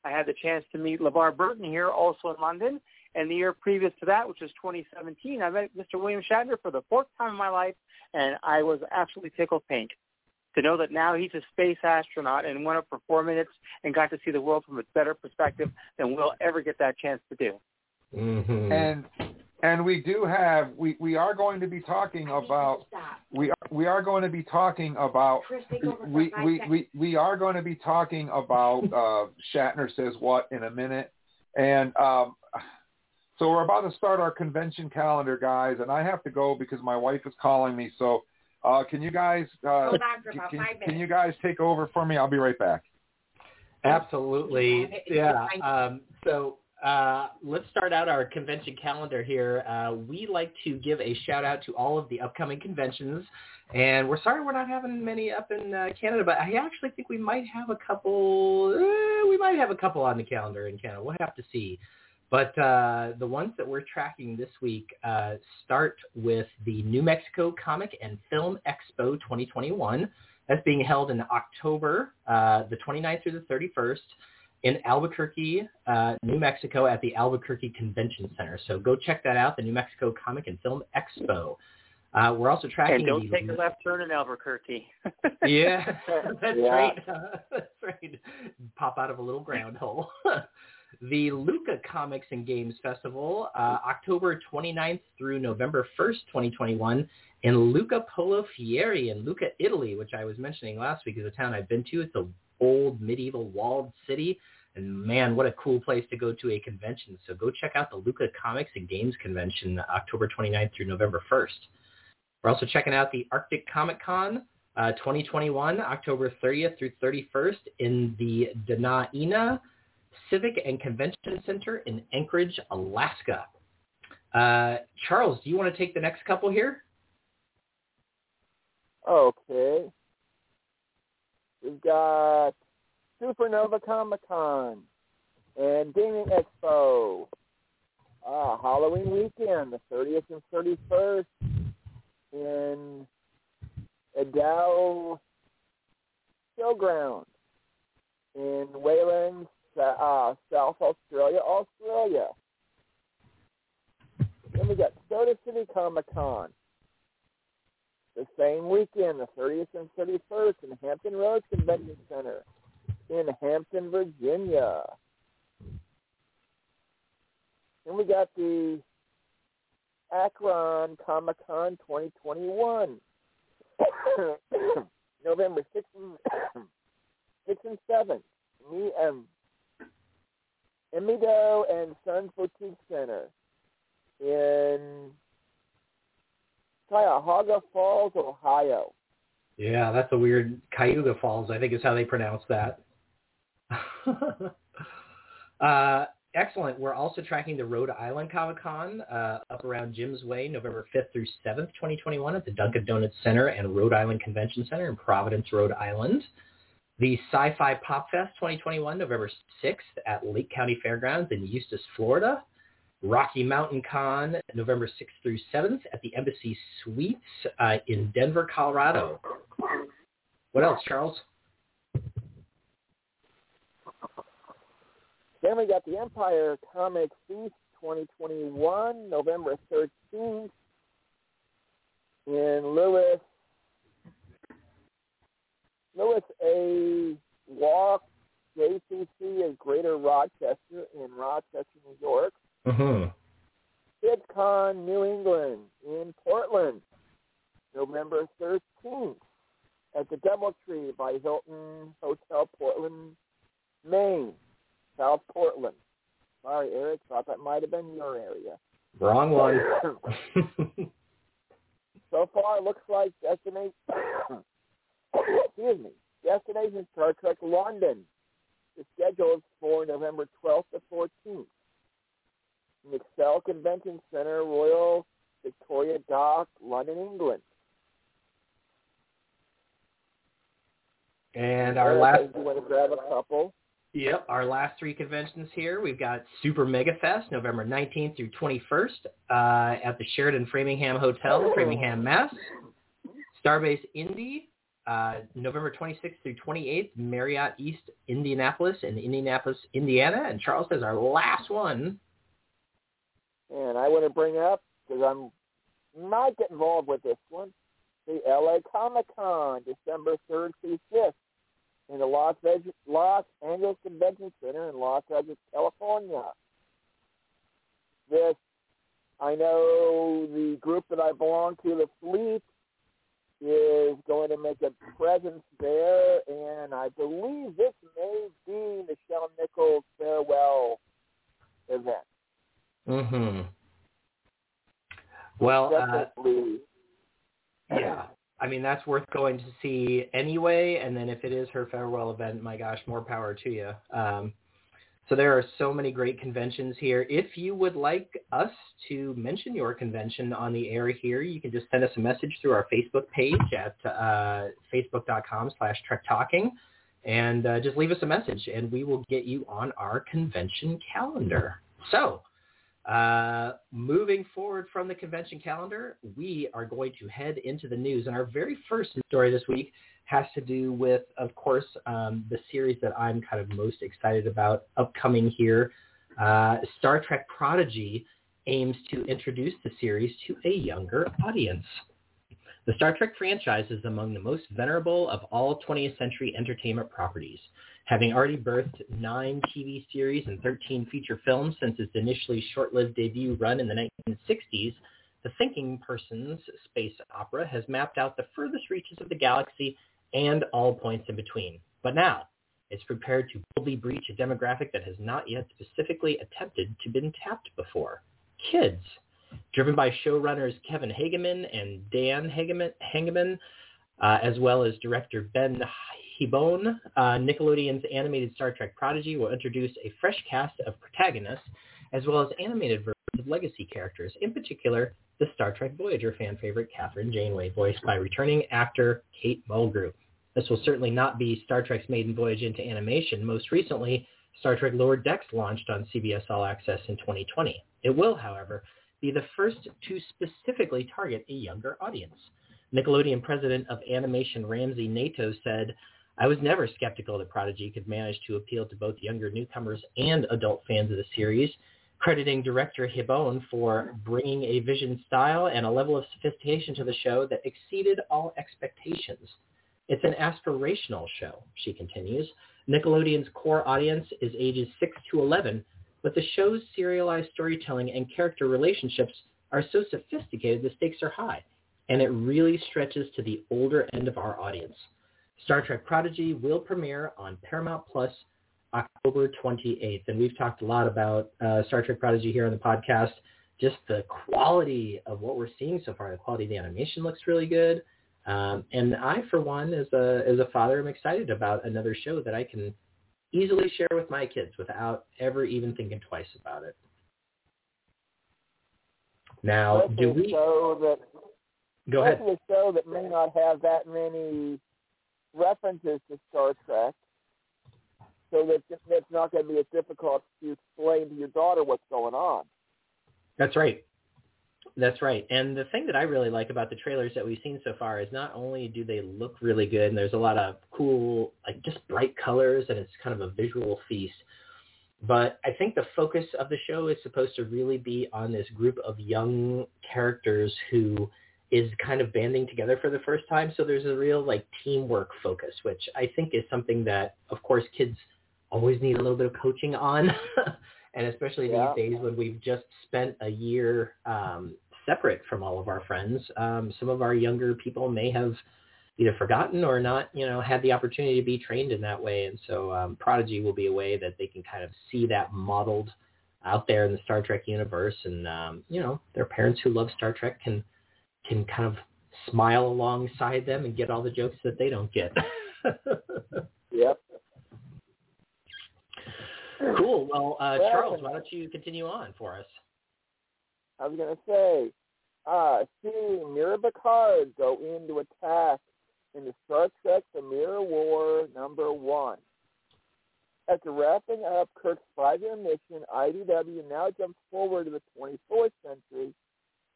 I had the chance to meet LeVar Burton here, also in London. And the year previous to that, which was 2017, I met Mr. William Shatner for the fourth time in my life, and I was absolutely tickled pink to know that now he's a space astronaut and went up for four minutes and got to see the world from a better perspective than we'll ever get that chance to do. Mm-hmm. And and we do have we we are going to be talking about we are, we are going to be talking about we we, we we are going to be talking about [laughs] uh Shatner says what in a minute. And um so we're about to start our convention calendar guys and I have to go because my wife is calling me. So uh can you guys uh Hold on for about can, five can you guys take over for me? I'll be right back. Absolutely. Yeah. Um, so uh, let's start out our convention calendar here. Uh, we like to give a shout out to all of the upcoming conventions. And we're sorry we're not having many up in uh, Canada, but I actually think we might have a couple. Uh, we might have a couple on the calendar in Canada. We'll have to see. But uh, the ones that we're tracking this week uh, start with the New Mexico Comic and Film Expo 2021. That's being held in October, the 29th through the 31st in Albuquerque, uh, New Mexico at the Albuquerque Convention Center. So go check that out, the New Mexico Comic and Film Expo. Uh, we're also tracking And don't take a left turn in Albuquerque. [laughs] yeah, [laughs] that's Yeah. right. [laughs] that's right. Pop out of a little ground hole. the Lucca Comics and Games Festival, uh, October 29th through November 1st, 2021, in Lucca Polo Fiere in Lucca, Italy, which I was mentioning last week is a town I've been to. It's a old medieval walled city. And man, what a cool place to go to a convention. So go check out the Lucca Comics and Games Convention October 29th through November 1st. We're also checking out the Arctic Comic Con uh, 2021, October 30th through 31st in the Dena'ina Civic and Convention Center in Anchorage, Alaska. Uh, Charles, do you want to take the next couple here? Okay. We've got Supernova Comic Con and Gaming Expo. Uh, Halloween weekend, the 30th and 31st in Adele Showground in Wayland, uh, South Australia, Australia. Then we got Soda City Comic Con the same weekend, the 30th and 31st, in Hampton Roads Convention Center in Hampton, Virginia. Then we got the Akron Comic Con 2021 [coughs] November 6th and, [coughs] 6 and 7, me and Emidio and Sons Boutique Center in Cuyahoga Falls, Ohio. Yeah, that's a weird Cayuga Falls, I think is how they pronounce that. [laughs] uh, excellent. We're also tracking the Rhode Island Comic Con uh, up around Jim's Way, November 5th through 7th, 2021 at the Dunkin' Donuts Center and Rhode Island Convention Center in Providence, Rhode Island. The Sci-Fi Pop Fest 2021, November 6th at Lake County Fairgrounds in Eustis, Florida. Rocky Mountain Con, November 6th through 7th at the Embassy Suites uh, in Denver, Colorado. What else, Charles? Then we got the Empire Comic Feast 2021, November 13th in Lewis, Lewis A. Walk, JCC of Greater Rochester in Rochester, New York. Mm-hmm. KidsCon New England in Portland, November 13th at the Doubletree by Hilton Hotel Portland, Maine, South Portland. Sorry, Eric, thought that might have been your area. Wrong one. [laughs] [laughs] so far, it looks like destination. [coughs] excuse me, destination Star Trek London. The schedule is for November 12th to 14th. Excel Convention Center, Royal Victoria Dock, London, England. And our last, you want to grab a couple? yep, our last three conventions here. We've got Super Mega Fest, November 19th through 21st uh, at the Sheraton Framingham Hotel, Framingham, Mass. Starbase Indy, uh, November 26th through 28th, Marriott East Indianapolis in Indianapolis, Indiana. And Charles says our last one and I want to bring up because I'm might get involved with this one, the LA Comic Con, December third through fifth, in the Los, Vegas, Los Angeles Convention Center in Los Angeles, California. This, I know the group that I belong to, the Fleet, is going to make a presence there, and I believe this may be Nichelle Nichols' farewell event. Mm-hmm. Well, uh, yeah. I mean, that's worth going to see anyway. And then if it is her farewell event, my gosh, more power to you. Um, so there are so many great conventions here. If you would like us to mention your convention on the air here, you can just send us a message through our Facebook page at uh, facebook.com slash Trek Talking. And uh, just leave us a message, and we will get you on our convention calendar. So uh, moving forward from the convention calendar, we are going to head into the news. And our very first story this week has to do with, of course, um, the series that I'm kind of most excited about upcoming here. Uh, Star Trek Prodigy aims to introduce the series to a younger audience. The Star Trek franchise is among the most venerable of all 20th century entertainment properties having already birthed nine TV series and 13 feature films since its initially short-lived debut run in the 1960s, the Thinking Person's space opera has mapped out the furthest reaches of the galaxy and all points in between. But now, it's prepared to boldly breach a demographic that has not yet specifically attempted to been tapped before. Kids. Driven by showrunners Kevin Hageman and Dan Hageman, uh, as well as director Ben Hibon, uh, Nickelodeon's animated Star Trek Prodigy will introduce a fresh cast of protagonists as well as animated versions of legacy characters, in particular the Star Trek Voyager fan favorite Kathryn Janeway, voiced by returning actor Kate Mulgrew. This will certainly not be Star Trek's maiden voyage into animation. Most recently, Star Trek Lower Decks launched on CBS All Access in 2020. It will, however, be the first to specifically target a younger audience. Nickelodeon president of animation Ramsey Naito said, I was never skeptical that Prodigy could manage to appeal to both younger newcomers and adult fans of the series, crediting director Hibon for bringing a vision style and a level of sophistication to the show that exceeded all expectations. It's an aspirational show, she continues. Nickelodeon's core audience is ages 6 to 11, but the show's serialized storytelling and character relationships are so sophisticated the stakes are high and it really stretches to the older end of our audience. Star Trek Prodigy will premiere on Paramount Plus October 28th, and we've talked a lot about uh, Star Trek Prodigy here on the podcast. Just the quality of what we're seeing so far. The quality of the animation looks really good. Um, and I, for one, as a as a father, am excited about another show that I can easily share with my kids without ever even thinking twice about it. Now, do we? show that Go ahead. a show that may not have that many references to Star Trek, so that it's not going to be as difficult to explain to your daughter what's going on. That's right. That's right. And the thing that I really like about the trailers that we've seen so far is not only do they look really good and there's a lot of cool, like just bright colors and it's kind of a visual feast, but I think the focus of the show is supposed to really be on this group of young characters who is kind of banding together for the first time. So there's a real like teamwork focus, which I think is something that, of course, kids always need a little bit of coaching on. [laughs] and especially Yeah. these days when we've just spent a year um, separate from all of our friends, um, some of our younger people may have either forgotten or not, you know, had the opportunity to be trained in that way. And so um, Prodigy will be a way that they can kind of see that modeled out there in the Star Trek universe. And, um, you know, their parents who love Star Trek can, can kind of smile alongside them and get all the jokes that they don't get. [laughs] Yep. cool. Well, uh, Well, Charles, why don't you continue on for us? I was going to say, uh, seeing Mirror Picard go into attack in the Star Trek The Mirror War number one. After wrapping up Kirk's five-year mission, IDW now jumps forward to the 24th century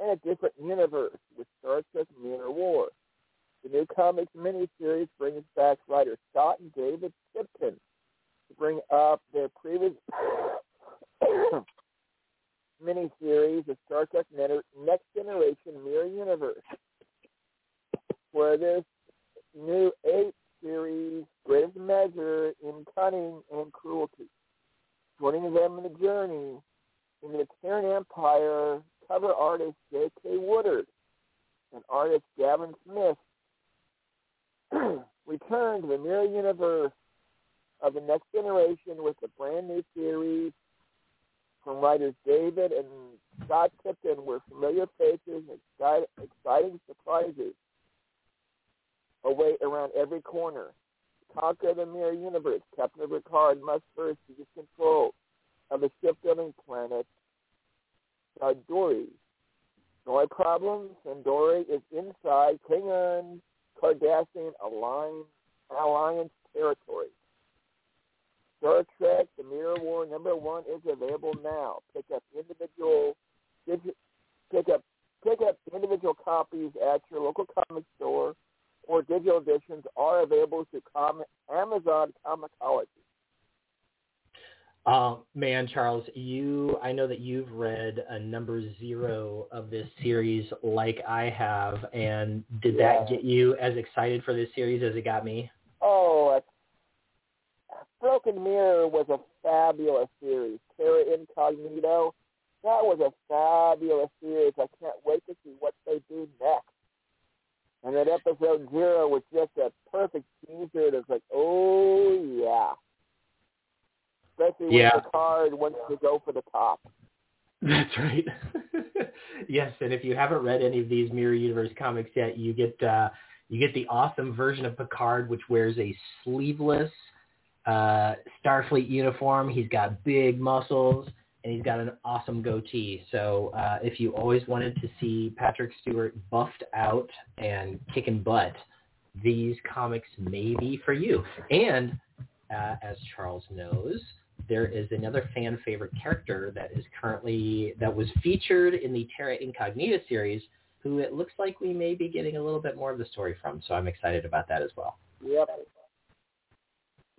in a different universe with Star Trek Mirror War. The new comics miniseries brings back writers Scott and David Tipton to bring up their previous [coughs] miniseries of Star Trek Next Generation Mirror Universe, where this new eight series greatest measure in cunning and cruelty. Joining them in the journey in the Terran Empire, cover artist J.K. Woodard and artist Gavin Smith [clears throat] return to the mirror universe of the next generation with a brand new series from writers David and Scott Tipton were familiar faces and exciting, surprises await around every corner. Conquer the mirror universe, Captain Picard must first seize control of the shipbuilding planet uh, Dory. No problems, and Dory is inside Klingon Cardassian Alliance, Alliance territory. Star Trek: The Mirror War number one is available now. Pick up individual, pick up pick up individual copies at your local comic store, or digital editions are available through Amazon Comixology. Uh, man, Charles, you I know that you've read a number zero of this series like I have, and did that get you as excited for this series as it got me? Oh, Broken Mirror was a fabulous series. Terra Incognita, that was a fabulous series. I can't wait to see what they do next. And then episode zero was just a perfect teaser. That's like, oh yeah. Especially when Yeah. Picard wants to go for the top. That's right. [laughs] yes, and if you haven't read any of these Mirror Universe comics yet, you get uh, you get the awesome version of Picard, which wears a sleeveless uh, Starfleet uniform. He's got big muscles and he's got an awesome goatee. So uh, if you always wanted to see Patrick Stewart buffed out and kicking butt, these comics may be for you. And uh, as Charles knows, there is another fan favorite character that is currently that was featured in the Terra Incognita series, who it looks like we may be getting a little bit more of the story from. So I'm excited about that as well. Yep.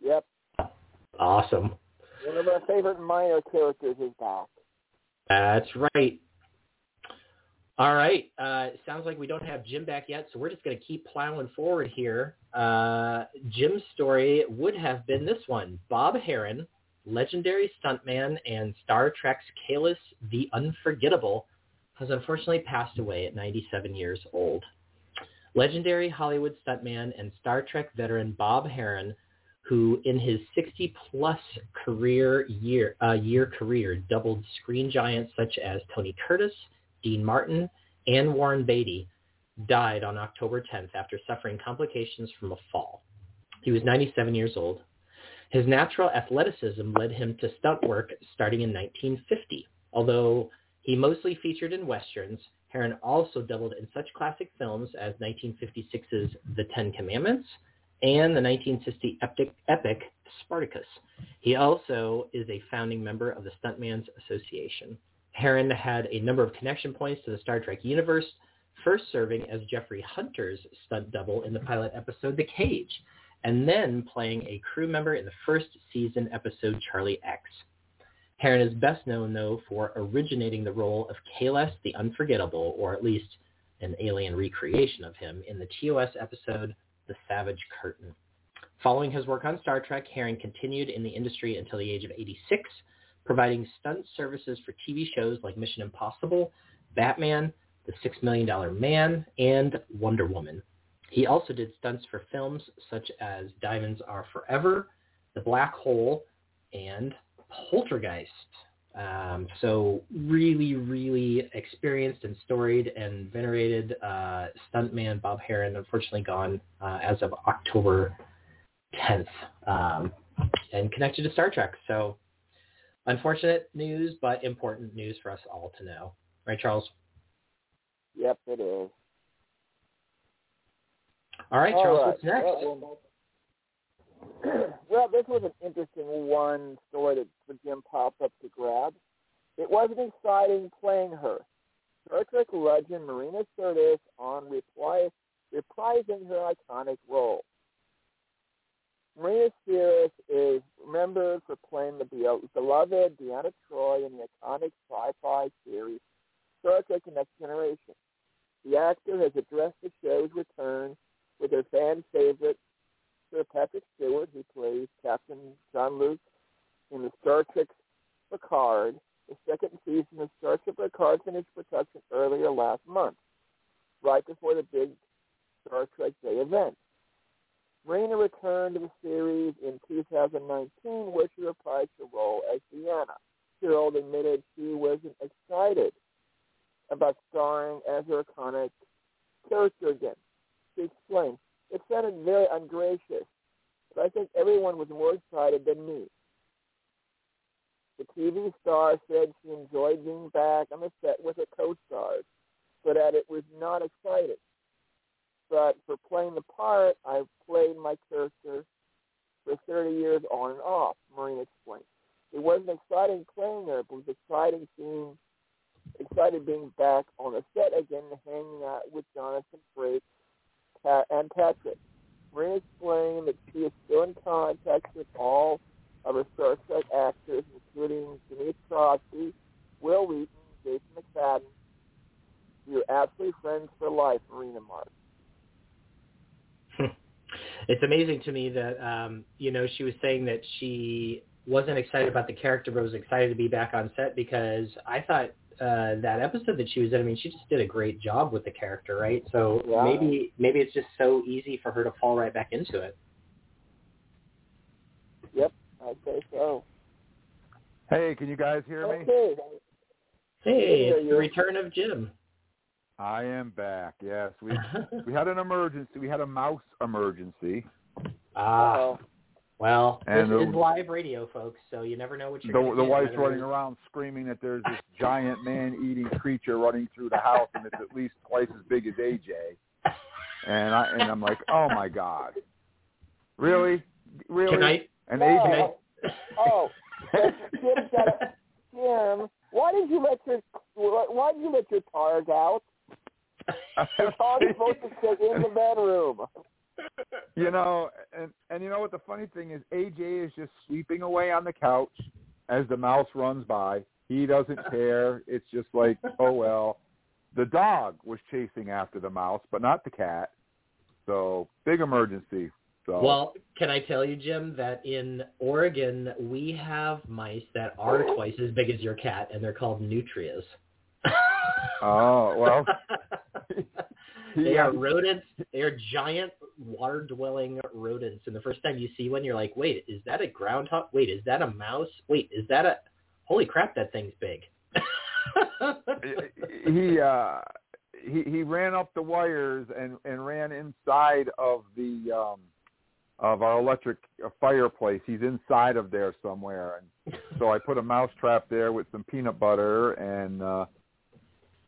Yep. Awesome. One of our favorite minor characters is back. That's right. All right. Uh, sounds like we don't have Jim back yet, so we're just going to keep plowing forward here. Uh, Jim's story would have been this one. Bob Herron, legendary stuntman and Star Trek's Kahless the Unforgettable, has unfortunately passed away at 97 years old. Legendary Hollywood stuntman and Star Trek veteran Bob Herron, who in his 60-plus career year, uh, year career doubled screen giants such as Tony Curtis, Dean Martin, and Warren Beatty, died on October 10th after suffering complications from a fall. He was 97 years old. His natural athleticism led him to stunt work starting in 1950. Although he mostly featured in westerns, Herron also doubled in such classic films as 1956's The Ten Commandments and the 1960 epic, epic Spartacus. He also is a founding member of the Stuntman's Association. Herron had a number of connection points to the Star Trek universe, first serving as Jeffrey Hunter's stunt double in the pilot episode The Cage, and then playing a crew member in the first season episode Charlie X. Herron is best known, though, for originating the role of Kahless the Unforgettable, or at least an alien recreation of him, in the TOS episode The Savage Curtain. Following his work on Star Trek, Herron continued in the industry until the age of 86, providing stunt services for TV shows like Mission Impossible, Batman, The Six Million Dollar Man, and Wonder Woman. He also did stunts for films such as Diamonds Are Forever, The Black Hole, and Poltergeist. Um, so really, really experienced and storied and venerated uh, stuntman Bob Herron, unfortunately gone uh, as of October 10th, um, and connected to Star Trek. So unfortunate news, but important news for us all to know. Right, Charles? Yep, it is. All right, All Charles, right. what's next? Well, this was an interesting one story that for Jim popped up to grab. It wasn't exciting playing her. Star Trek legend Marina Sirtis on reply, reprising her iconic role. Marina Sirtis is remembered for playing the beloved Deanna Troi in the iconic sci-fi series Star Trek The Next Generation. The actor has addressed the show's return with her fan favorite Sir Patrick Stewart, who plays Captain Jean-Luc in the Star Trek Picard. The second season of Star Trek Picard finished production earlier last month, right before the big Star Trek Day event. Raina returned to the series in 2019, where she reprised her role as Deanna. Gerald admitted she wasn't excited about starring as her iconic character again. She explained, it sounded very ungracious, but I think everyone was more excited than me. The TV star said she enjoyed being back on the set with her co-stars, but that it was not exciting. But for playing the part, I've played my character for 30 years on and off, Marina explained. It wasn't exciting playing her, but it was exciting seeing, excited being back on the set again and hanging out with Jonathan Frakes Pat, and Patrick. Marina explained that she is still in contact with all of her Star Trek actors, including Denise Crosby, Wil Wheaton, Jason McFadden. Are absolutely friends for life, Marina Mark. [laughs] it's amazing to me that um, you know she was saying that she wasn't excited about the character, but was excited to be back on set because I thought uh, that episode that she was in, I mean, she just did a great job with the character, right? So Yeah. maybe maybe it's just so easy for her to fall right back into it. Yep, I'd say so. Hey, can you guys hear me? Okay. Hey, There it's the return of Jim. I am back. Yes, we [laughs] we had an emergency. We had a mouse emergency. ah, Uh-oh. Well, And this the- is live radio, folks, so you never know what you're The gonna the get, wife's running it's- around screaming that there's this giant man-eating creature running through the house, and it's at least twice as big as AJ. And I and I'm like, oh my god, really, really? Can I? and No. AJ, Oh, Jim's got a, Jim, why did you let your why did you let your tires out? [laughs] Your car's supposed to stay in the bedroom. You know, and and you know what the funny thing is, AJ is just sleeping away on the couch as the mouse runs by. He doesn't [laughs] care. It's just like, oh well. The dog was chasing after the mouse, but not the cat. So big emergency. So Well, can I tell you, Jim, that in Oregon we have mice that are twice as big as your cat, and they're called nutrias. Oh, well. [laughs] They are rodents. They are giant water-dwelling rodents. And the first time you see one, you're like, wait, is that a groundhog? Wait, is that a mouse? Wait, is that a? Holy crap, that thing's big. he uh he he ran up the wires and and ran inside of the um of our electric fireplace. He's inside of there somewhere, and [laughs] so I put a mouse trap there with some peanut butter, and uh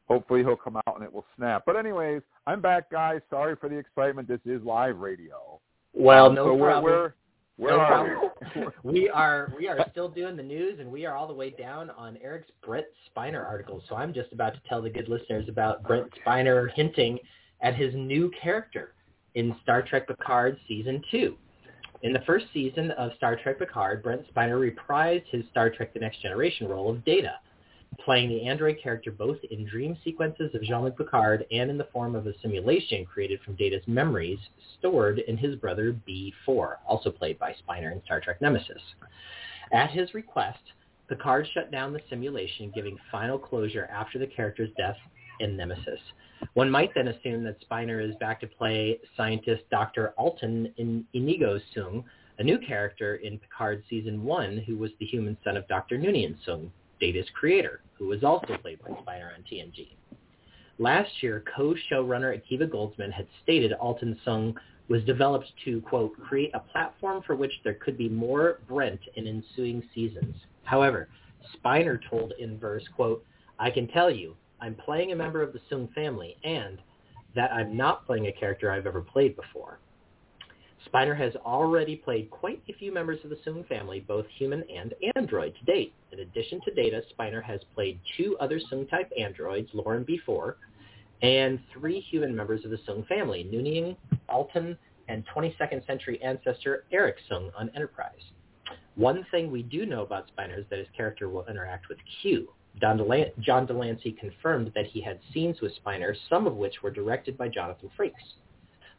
hopefully he'll come out and it will snap. But anyways, I'm back, guys. Sorry for the excitement. This is live radio. Well, Um, no so problem. We're, we're, where No are problem. [laughs] we are we are still doing the news, and we are all the way down on Eric's Brent Spiner article. So I'm just about to tell the good listeners about Brent Spiner hinting at his new character in Star Trek Picard season two. In the first season of Star Trek Picard, Brent Spiner reprised his Star Trek The Next Generation role of Data, playing the android character both in dream sequences of Jean-Luc Picard and in the form of a simulation created from Data's memories stored in his brother B4, also played by Spiner in Star Trek Nemesis. At his request, Picard shut down the simulation, giving final closure after the character's death in Nemesis. One might then assume that Spiner is back to play scientist Dr. Altan in Inigo Soong, a new character in Picard Season 1 who was the human son of Dr. Noonien Soong, Data's creator, who was also played by Spiner on TNG. Last year, co-showrunner Akiva Goldsman had stated Altan Soong was developed to, quote, create a platform for which there could be more Brent in ensuing seasons. However, Spiner told Inverse, quote, I can tell you, I'm playing a member of the Soong family and that I'm not playing a character I've ever played before. Spiner has already played quite a few members of the Soong family, both human and android, to date. In addition to Data, Spiner has played two other Soong-type androids, Lore and B4, and three human members of the Soong family, Noonien, Altan, and 22nd century ancestor Arik Soong on Enterprise. One thing we do know about Spiner is that his character will interact with Q. Delan- John de Lancie confirmed that he had scenes with Spiner, some of which were directed by Jonathan Frakes.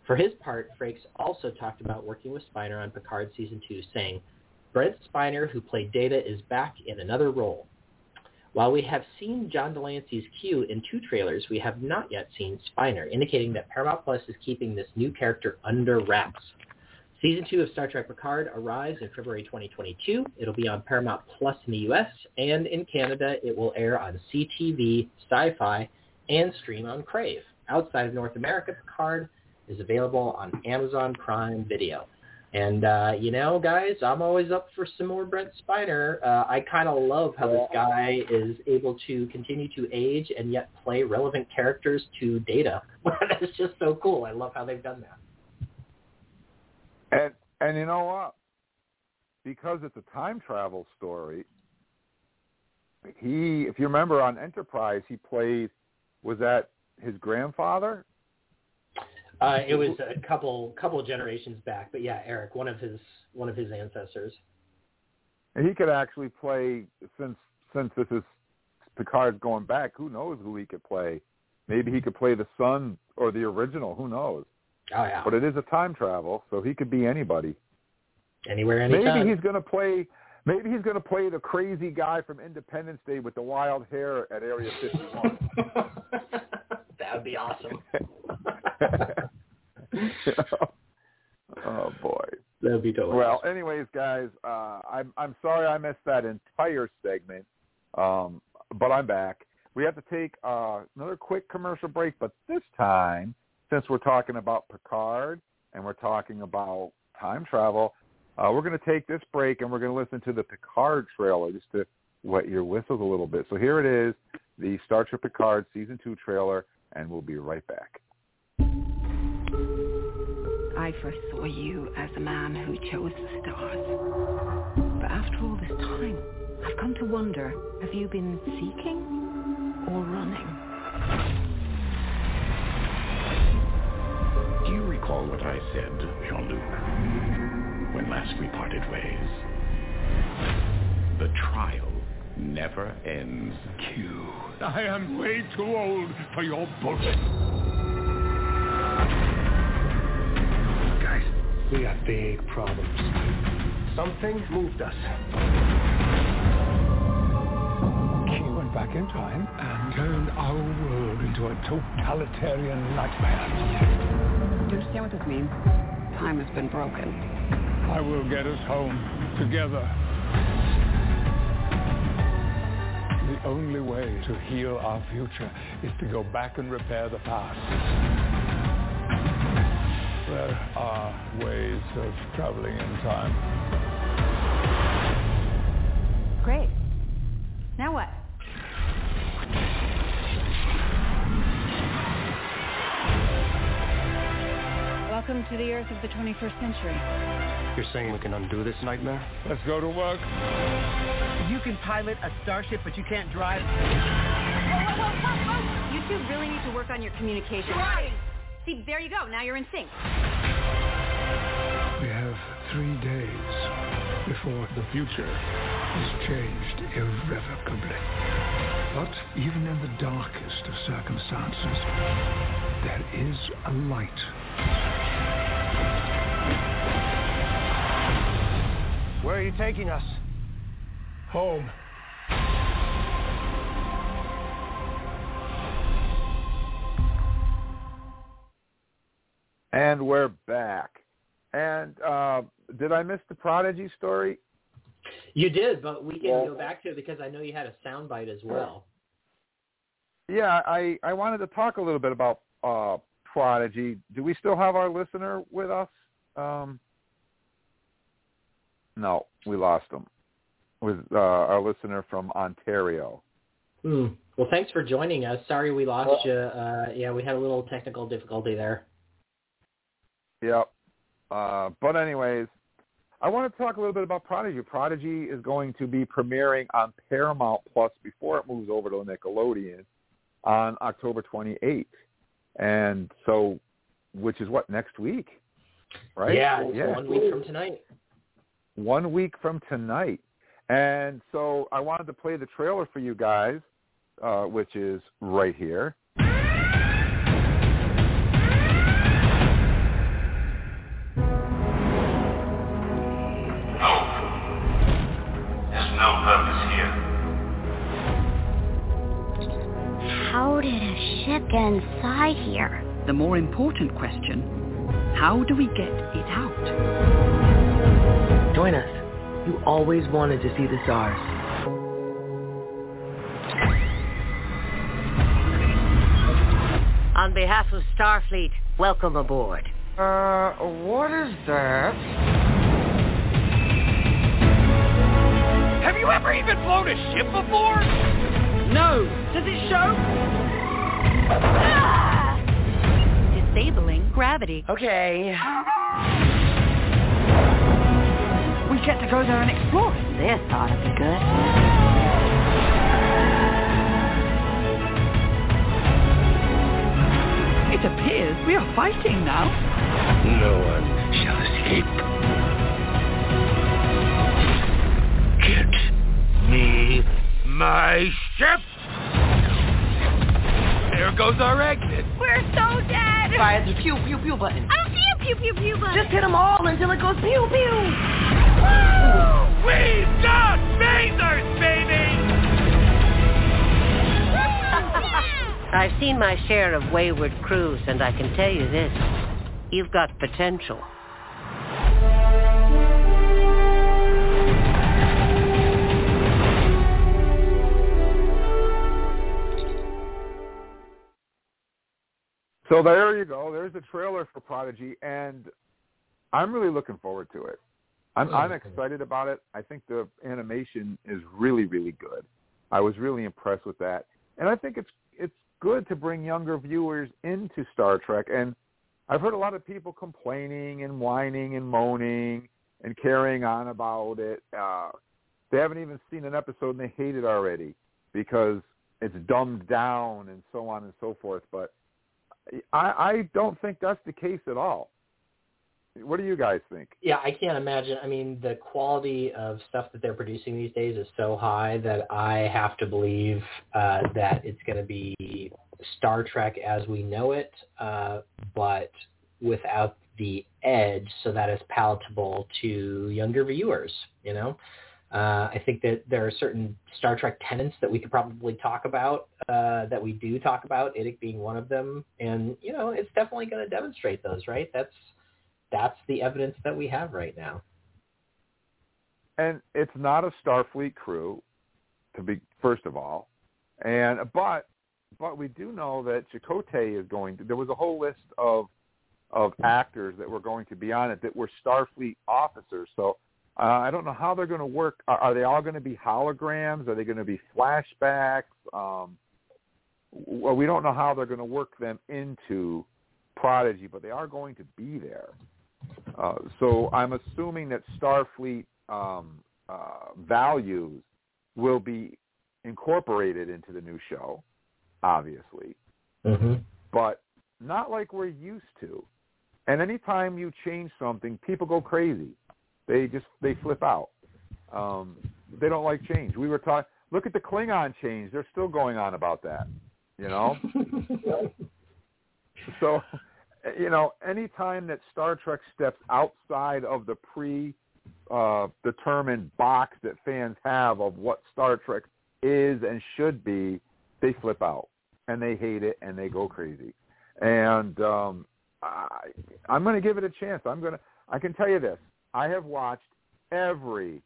For his part, Frakes also talked about working with Spiner on Picard Season 2, saying, Brent Spiner, who played Data, is back in another role. While we have seen John de Lancie's Q in two trailers, we have not yet seen Spiner, indicating that Paramount Plus is keeping this new character under wraps. Season 2 of Star Trek Picard arrives in February 2022. It'll be on Paramount Plus in the US, and in Canada it will air on CTV, Sci-Fi, and stream on Crave. Outside of North America, Picard is available on Amazon Prime Video. And, uh, you know, guys, I'm always up for some more Brent Spiner. Uh, I kind of love how this guy is able to continue to age and yet play relevant characters to data. [laughs] That's just so cool. I love how they've done that. And and you know what? Because it's a time travel story, he if you remember on Enterprise he played was that his grandfather? Uh, it was a couple couple generations back, but yeah, Eric, one of his one of his ancestors. And he could actually play since since this is Picard's going back, who knows who he could play. Maybe he could play the son or the original, who knows. Oh yeah. But it is a time travel, so he could be anybody. Anywhere, anytime. Maybe he's going to play. Maybe he's going to play the crazy guy from Independence Day with the wild hair at Area 51. [laughs] that would be awesome. [laughs] [laughs] oh boy. That'd be totally Well, awesome. anyways, guys, uh, I'm I'm sorry I missed that entire segment, um, but I'm back. We have to take uh, another quick commercial break, but this time, since we're talking about Picard and we're talking about time travel, uh, we're going to take this break and we're going to listen to the Picard trailer just to wet your whistles a little bit. So here it is, the Star Trek Picard season two trailer, and we'll be right back. I first saw you as a man who chose the stars. But after all this time, I've come to wonder, have you been seeking or running? Do you recall what I said, Jean-Luc, when last we parted ways? The trial never ends. Q, I am way too old for your bullshit. Guys, we got big problems. Something moved us. Q went back in time and turned our world into a totalitarian nightmare. Do you understand what this means? Time has been broken. I will get us home together. The only way to heal our future is to go back and repair the past. There are ways of traveling in time. Great. Now what? Welcome to the Earth of the 21st century. You're saying we can undo this nightmare? Let's go to work. You can pilot a starship, but you can't drive. You two really need to work on your communication. Right. See, there you go. Now you're in sync. We have three days before the future is changed irrevocably. But even in the darkest of circumstances, there is a light. Where are you taking us? Home. And we're back. And uh, did I miss the Prodigy story? You did, but we can Yeah. go back to it because I know you had a soundbite as well. Yeah, I, I wanted to talk a little bit about uh, Prodigy. Do we still have our listener with us? Um, no, we lost him. With uh, our listener from Ontario. Hmm. Well, thanks for joining us. Sorry we lost you. Uh, yeah, we had a little technical difficulty there. Yep. Uh, but anyways, I want to talk a little bit about Prodigy. Prodigy is going to be premiering on Paramount Plus before it moves over to Nickelodeon on October 28th. And so, which is what, next week? Right? Yeah, it's one week from tonight. One week from tonight. And so I wanted to play the trailer for you guys, uh, which is right here. There's no purpose here. How did a ship get inside here? The more important question, how do we get it out? Join us. You always wanted to see the stars. On behalf of Starfleet, welcome aboard. Uh, what is that? Have you ever even flown a ship before? No. Does it show? Disabling gravity. Okay. We get to go there and explore. This ought to be good. It appears we are fighting now. No one shall escape. Get me my ship! There goes our exit. We're so dead. Try the pew pew pew button. I don't see a pew pew pew button. Just hit them all until it goes pew pew. We've got phasers, baby! I've seen my share of wayward crews, and I can tell you this. You've got potential. So there you go. There's the trailer for Prodigy, and I'm really looking forward to it. I'm, I'm excited about it. I think the animation is really, really good. I was really impressed with that, and I think it's it's good to bring younger viewers into Star Trek. And I've heard a lot of people complaining and whining and moaning and carrying on about it. Uh, they haven't even seen an episode and they hate it already because it's dumbed down and so on and so forth. But I, I don't think that's the case at all. What do you guys think? Yeah, I can't imagine. I mean, the quality of stuff that they're producing these days is so high that I have to believe uh, that it's going to be Star Trek as we know it, uh, but without the edge, so that it's palatable to younger viewers. You know, Uh, I think that there are certain Star Trek tenets that we could probably talk about uh, that we do talk about, Idic being one of them, and you know it's definitely going to demonstrate those, right? That's that's the evidence that we have right now. And it's not a Starfleet crew, to be first of all, and but but we do know that Chakotay is going to. There was a whole list of of actors that were going to be on it that were Starfleet officers. So uh, I don't know how they're going to work. Are, are they all going to be holograms? Are they going to be flashbacks? Um, well, we don't know how they're going to work them into Prodigy, but they are going to be there. Uh, so I'm assuming that Starfleet um, uh, values will be incorporated into the new show, obviously, mm-hmm. but not like we're used to. And anytime you change something, people go crazy. They just they flip out. Um, they don't like change. We were talking. Look at the Klingon change. They're still going on about that. You know. [laughs] so, you know, anytime that Star Trek steps outside of the pre uh, determined box that fans have of what Star Trek is and should be, they flip out and they hate it and they go crazy. And um, I, I'm going to give it a chance. I'm going to. I can tell you this: I have watched every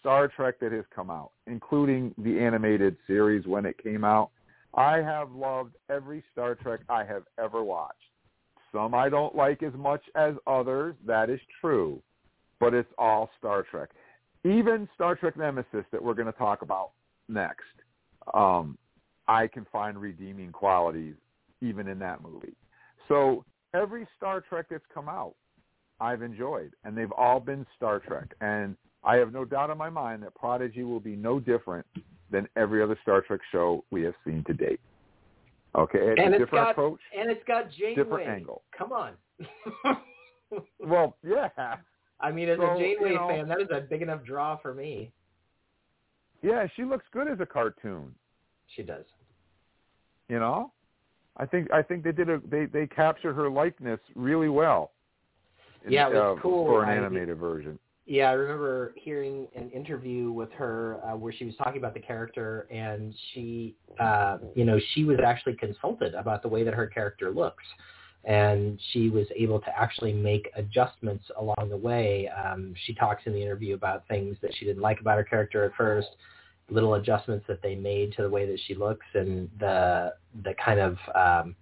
Star Trek that has come out, including the animated series when it came out. I have loved every Star Trek I have ever watched. Some I don't like as much as others. That is true, but it's all Star Trek. Even Star Trek Nemesis that we're going to talk about next, um, I can find redeeming qualities even in that movie. So every Star Trek that's come out, I've enjoyed, and they've all been Star Trek. And I have no doubt in my mind that Prodigy will be no different than every other Star Trek show we have seen to date. Okay, it's and a it's different got, approach, and it's got Janeway. different angle. Come on. [laughs] well, yeah. I mean, as So, a Janeway you know- fan, that is a big enough draw for me. Yeah, she looks good as a cartoon. She does. You know, I think I think they did a they they captured her likeness really well. in- Yeah, it was uh, cool. for an I- animated version. Yeah, I remember hearing an interview with her uh, where she was talking about the character, and she, uh, you know, she was actually consulted about the way that her character looks, and she was able to actually make adjustments along the way. Um, she talks in the interview about things that she didn't like about her character at first, little adjustments that they made to the way that she looks, and the the kind of um,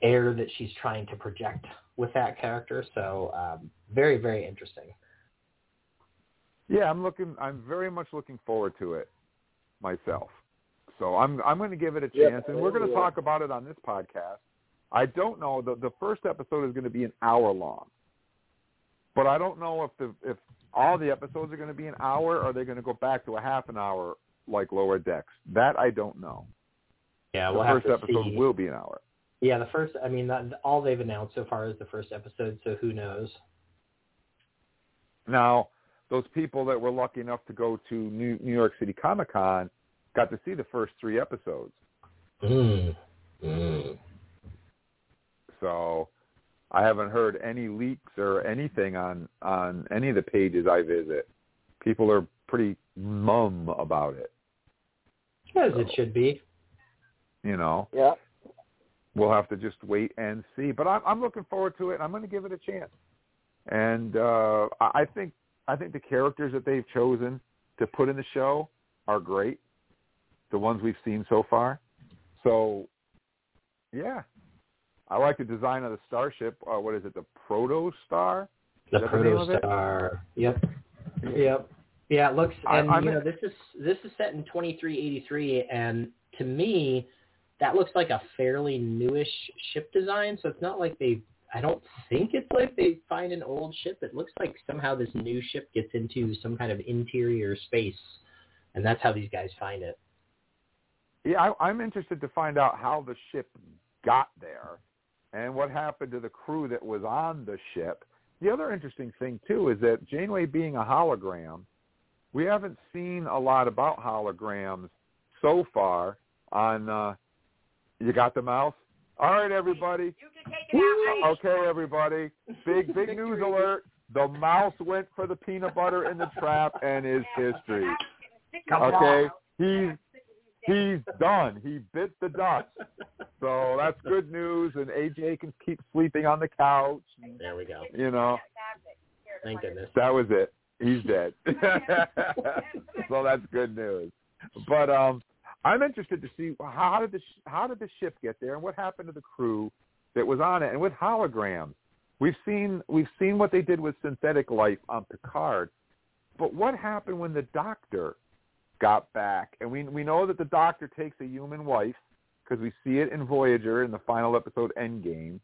air that she's trying to project with that character. So um, very, very interesting. Yeah, I'm looking. I'm very much looking forward to it myself. So I'm I'm going to give it a Yeah, chance, and we're going to yeah. talk about it on this podcast. I don't know the the first episode is going to be an hour long, but I don't know if the if all the episodes are going to be an hour, or they're going to go back to a half an hour like Lower Decks. That I don't know. Yeah, the we'll have first to episode see. will be an hour. Yeah, the first. I mean, that, all they've announced so far is the first episode. So who knows? Now, those people that were lucky enough to go to New, New York City Comic Con got to see the first three episodes. Mm. Mm. So I haven't heard any leaks or anything on on any of the pages I visit. People are pretty mum about it. As it should be. You know, Yeah. we'll have to just wait and see. But I'm, I'm looking forward to it. I'm going to give it a chance. And uh, I I think I think the characters that they've chosen to put in the show are great. The ones we've seen so far. So, yeah, I like the design of the starship. Uh, what is it? The Proto Star. The Proto Star. Yep. Yep. Yeah, it looks I- and I'm you know this is this is set in 2383, and to me, that looks like a fairly newish ship design. So it's not like they. I don't think it's like they find an old ship. It looks like somehow this new ship gets into some kind of interior space, and that's how these guys find it. Yeah, I, I'm interested to find out how the ship got there and what happened to the crew that was on the ship. The other interesting thing too is that Janeway being a hologram, we haven't seen a lot about holograms so far on uh you got the mouse? All right everybody. Okay everybody. Big big news alert. The mouse went for the peanut butter in the trap and is history. Okay, he's he's done. He bit the dust. So that's good news. And AJ can keep sleeping on the couch. There we go. You know, Thank goodness. that was it. He's dead. [laughs] [laughs] so that's good news. But um, I'm interested to see how did the sh- how did the ship get there and what happened to the crew that was on it and with holograms. We've seen we've seen what they did with synthetic life on Picard, but what happened when the Doctor got back? And we we know that the Doctor takes a human wife because we see it in Voyager in the final episode Endgame,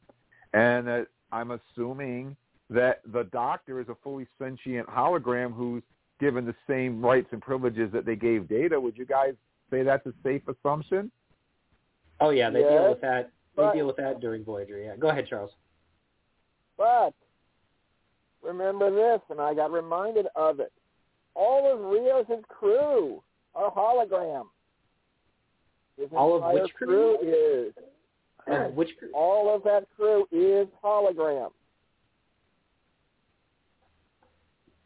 and that I'm assuming that the Doctor is a fully sentient hologram who's given the same rights and privileges that they gave Data. Would you guys say that's a safe assumption? Oh yeah, they Yes, deal with that. They but- deal with that during Voyager. Yeah. Go ahead, Charles. But remember this, and I got reminded of it. All of Rios' crew are holograms. His All of which crew? is. Uh, which crew? All of that crew is hologram.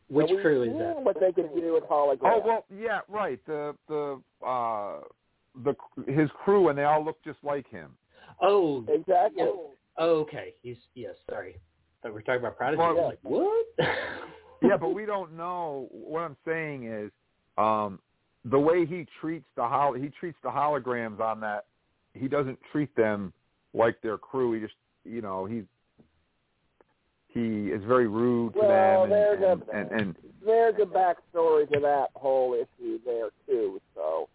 Which And we've crew is that? What they can do with holograms. Oh well, yeah, right. The the uh the his crew and they all look just like him. Oh, exactly. oh, okay. He's yes. Sorry, thought we're talking about Prodigy. Well, I was like, what? yeah, but we don't know. What I'm saying is, um, the way he treats the hol- he treats the holograms on that. He doesn't treat them like their crew. He just, you know, he's he is very rude to Well, them, there's and, a- and, and, and There's a backstory to that whole issue there too. So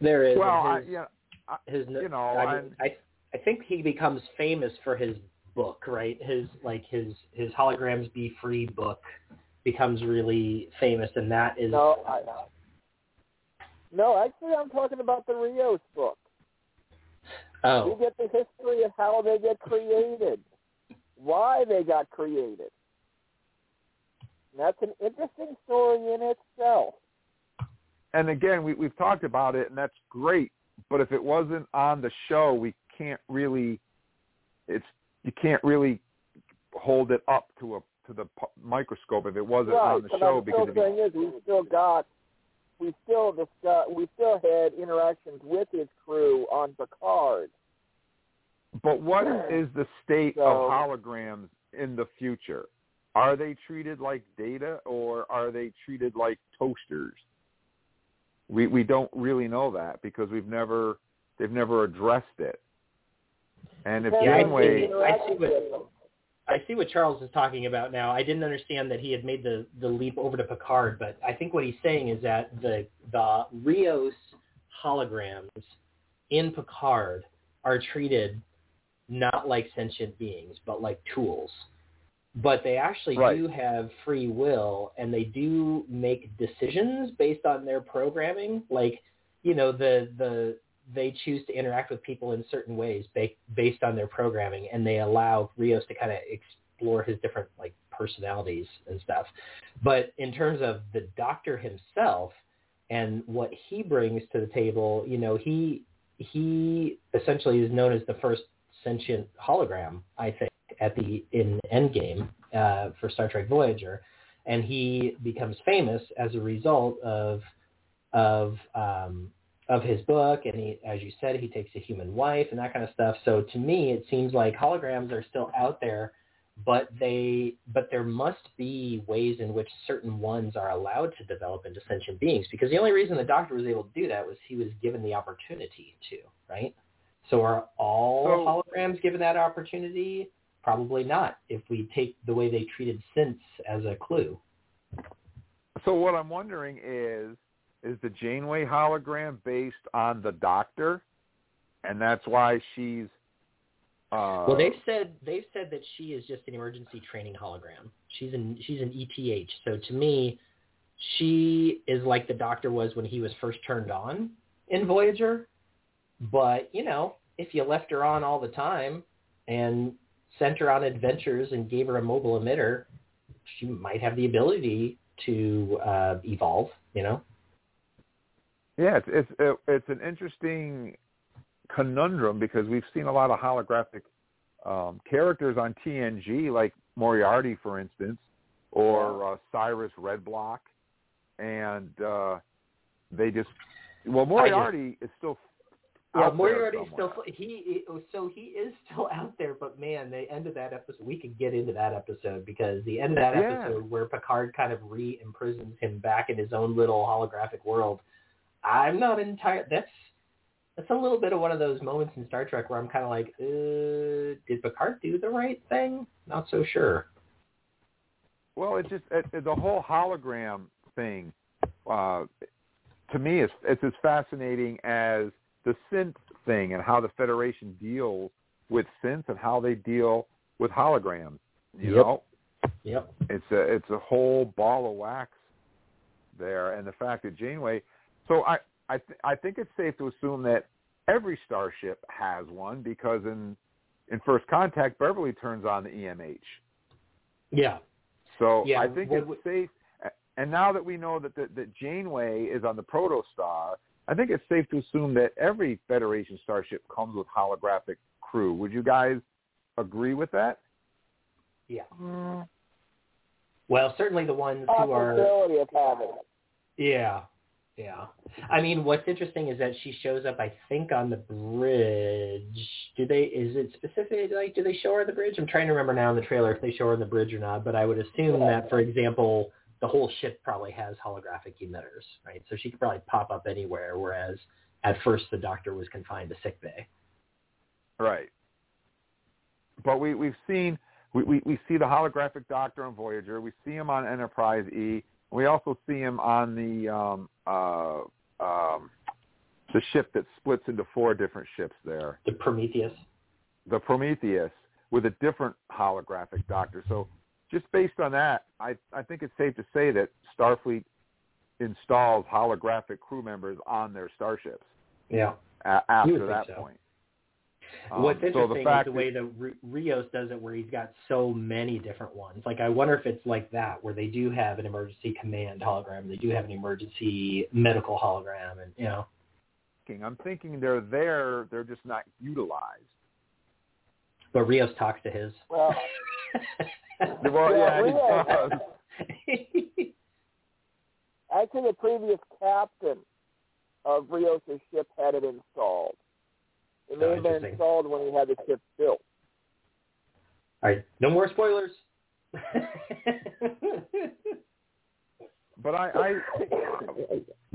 there is. well, and I, yeah, I, his, you know, I, mean, I I think he becomes famous for his book, right? His like his his holograms be free book becomes really famous, and that is no, I, no, actually, I'm talking about the Rios book. oh You get the history of how they get created, why they got created. And that's an interesting story in itself. and again, we, we've talked about it, and that's great. But if it wasn't on the show, we can't really. It's you can't really hold it up to a to the microscope if it wasn't right, on the show because it'd be, is we still got, we still discuss, we still had interactions with his crew on Picard. But what is the state So- of holograms in the future? Are they treated like data or are they treated like toasters? We we don't really know that because we've never they've never addressed it. And if Yeah, I Janeway, see, I see what I see what Charles is talking about now. I didn't understand that he had made the the leap over to Picard, but I think what he's saying is that the the Rios holograms in Picard are treated not like sentient beings, but like tools. But they actually Right. do have free will, and they do make decisions based on their programming. Like, you know, the the they choose to interact with people in certain ways ba- based on their programming, and they allow Rios to kind of explore his different like personalities and stuff. But in terms of the Doctor himself and what he brings to the table, you know, he he essentially is known as the first sentient hologram, I think, at the in Endgame uh, for Star Trek Voyager, and he becomes famous as a result of of um, of his book, and he, as you said, he takes a human wife and that kind of stuff. So to me, it seems like holograms are still out there, but they but there must be ways in which certain ones are allowed to develop into sentient beings. Because the only reason the Doctor was able to do that was he was given the opportunity to, right? So are all holograms given that opportunity? Probably not. If we take the way they treated synths as a clue. so what I'm wondering is is the Janeway hologram based on the Doctor, and that's why she's. Uh, Well, they've said they've said that she is just an emergency training hologram. She's an she's an ETH. So to me, she is like the Doctor was when he was first turned on in Voyager. But you know, if you left her on all the time and sent her on adventures and gave her a mobile emitter, she might have the ability to uh, evolve. You know. Yeah, it's it's it, it's an interesting conundrum because we've seen a lot of holographic um, characters on TNG, like Moriarty, for instance, or uh, Cyrus Redblock, and uh, they just well Moriarty is still Well, Moriarty's still he so he is still [laughs] out there, but man, the end of that episode we could get into that episode because the end of that Yeah. episode where Picard kind of re-imprisons him back in his own little holographic world. I'm not entire. That's that's a little bit of one of those moments in Star Trek where I'm kind of like, uh, did Picard do the right thing? Not so sure. Well, it just it, it- the whole hologram thing uh, to me is it's as fascinating as the synth thing and how the Federation deals with synths and how they deal with holograms. You Yep. know, Yep. it's a it's a whole ball of wax there, and the fact that Janeway. So I I th- I think it's safe to assume that every starship has one because in in First Contact, Beverly turns on the EMH. Yeah. So Yeah, I think well, it's safe. And now that we know that the, that Janeway is on the Protostar, I think it's safe to assume that every Federation starship comes with holographic crew. Would you guys agree with that? Yeah. Mm. Well, certainly the ones who are Possibility of having. Yeah. Yeah. I mean, what's interesting is that she shows up, I think, on the bridge. Do they, is it specific, like, do they show her on the bridge? I'm trying to remember now in the trailer if they show her on the bridge or not, but I would assume that, for example, the whole ship probably has holographic emitters, right? So she could probably pop up anywhere, whereas at first the doctor was confined to sick bay. Right. But we we've seen we, we, we see the holographic Doctor on Voyager. We see him on Enterprise E. We also see him on the um, uh, um, the ship that splits into four different ships there. The Prometheus. The Prometheus with a different holographic Doctor. So just based on that, I I think it's safe to say that Starfleet installs holographic crew members on their starships Yeah. a- after that so. point. Um, What's so interesting the fact is the way that Ri- Rios does it, where he's got so many different ones. Like, I wonder if it's like that, where they do have an emergency command hologram, they do have an emergency medical hologram, and you know. I'm thinking they're there, they're just not utilized. but Rios talks to his. Well, [laughs] Well, yeah, he Rios- does. Actually, the previous captain of Rios' ship had it installed. It may Oh, have been installed when he had the ship built. All right, no more spoilers. But I, I,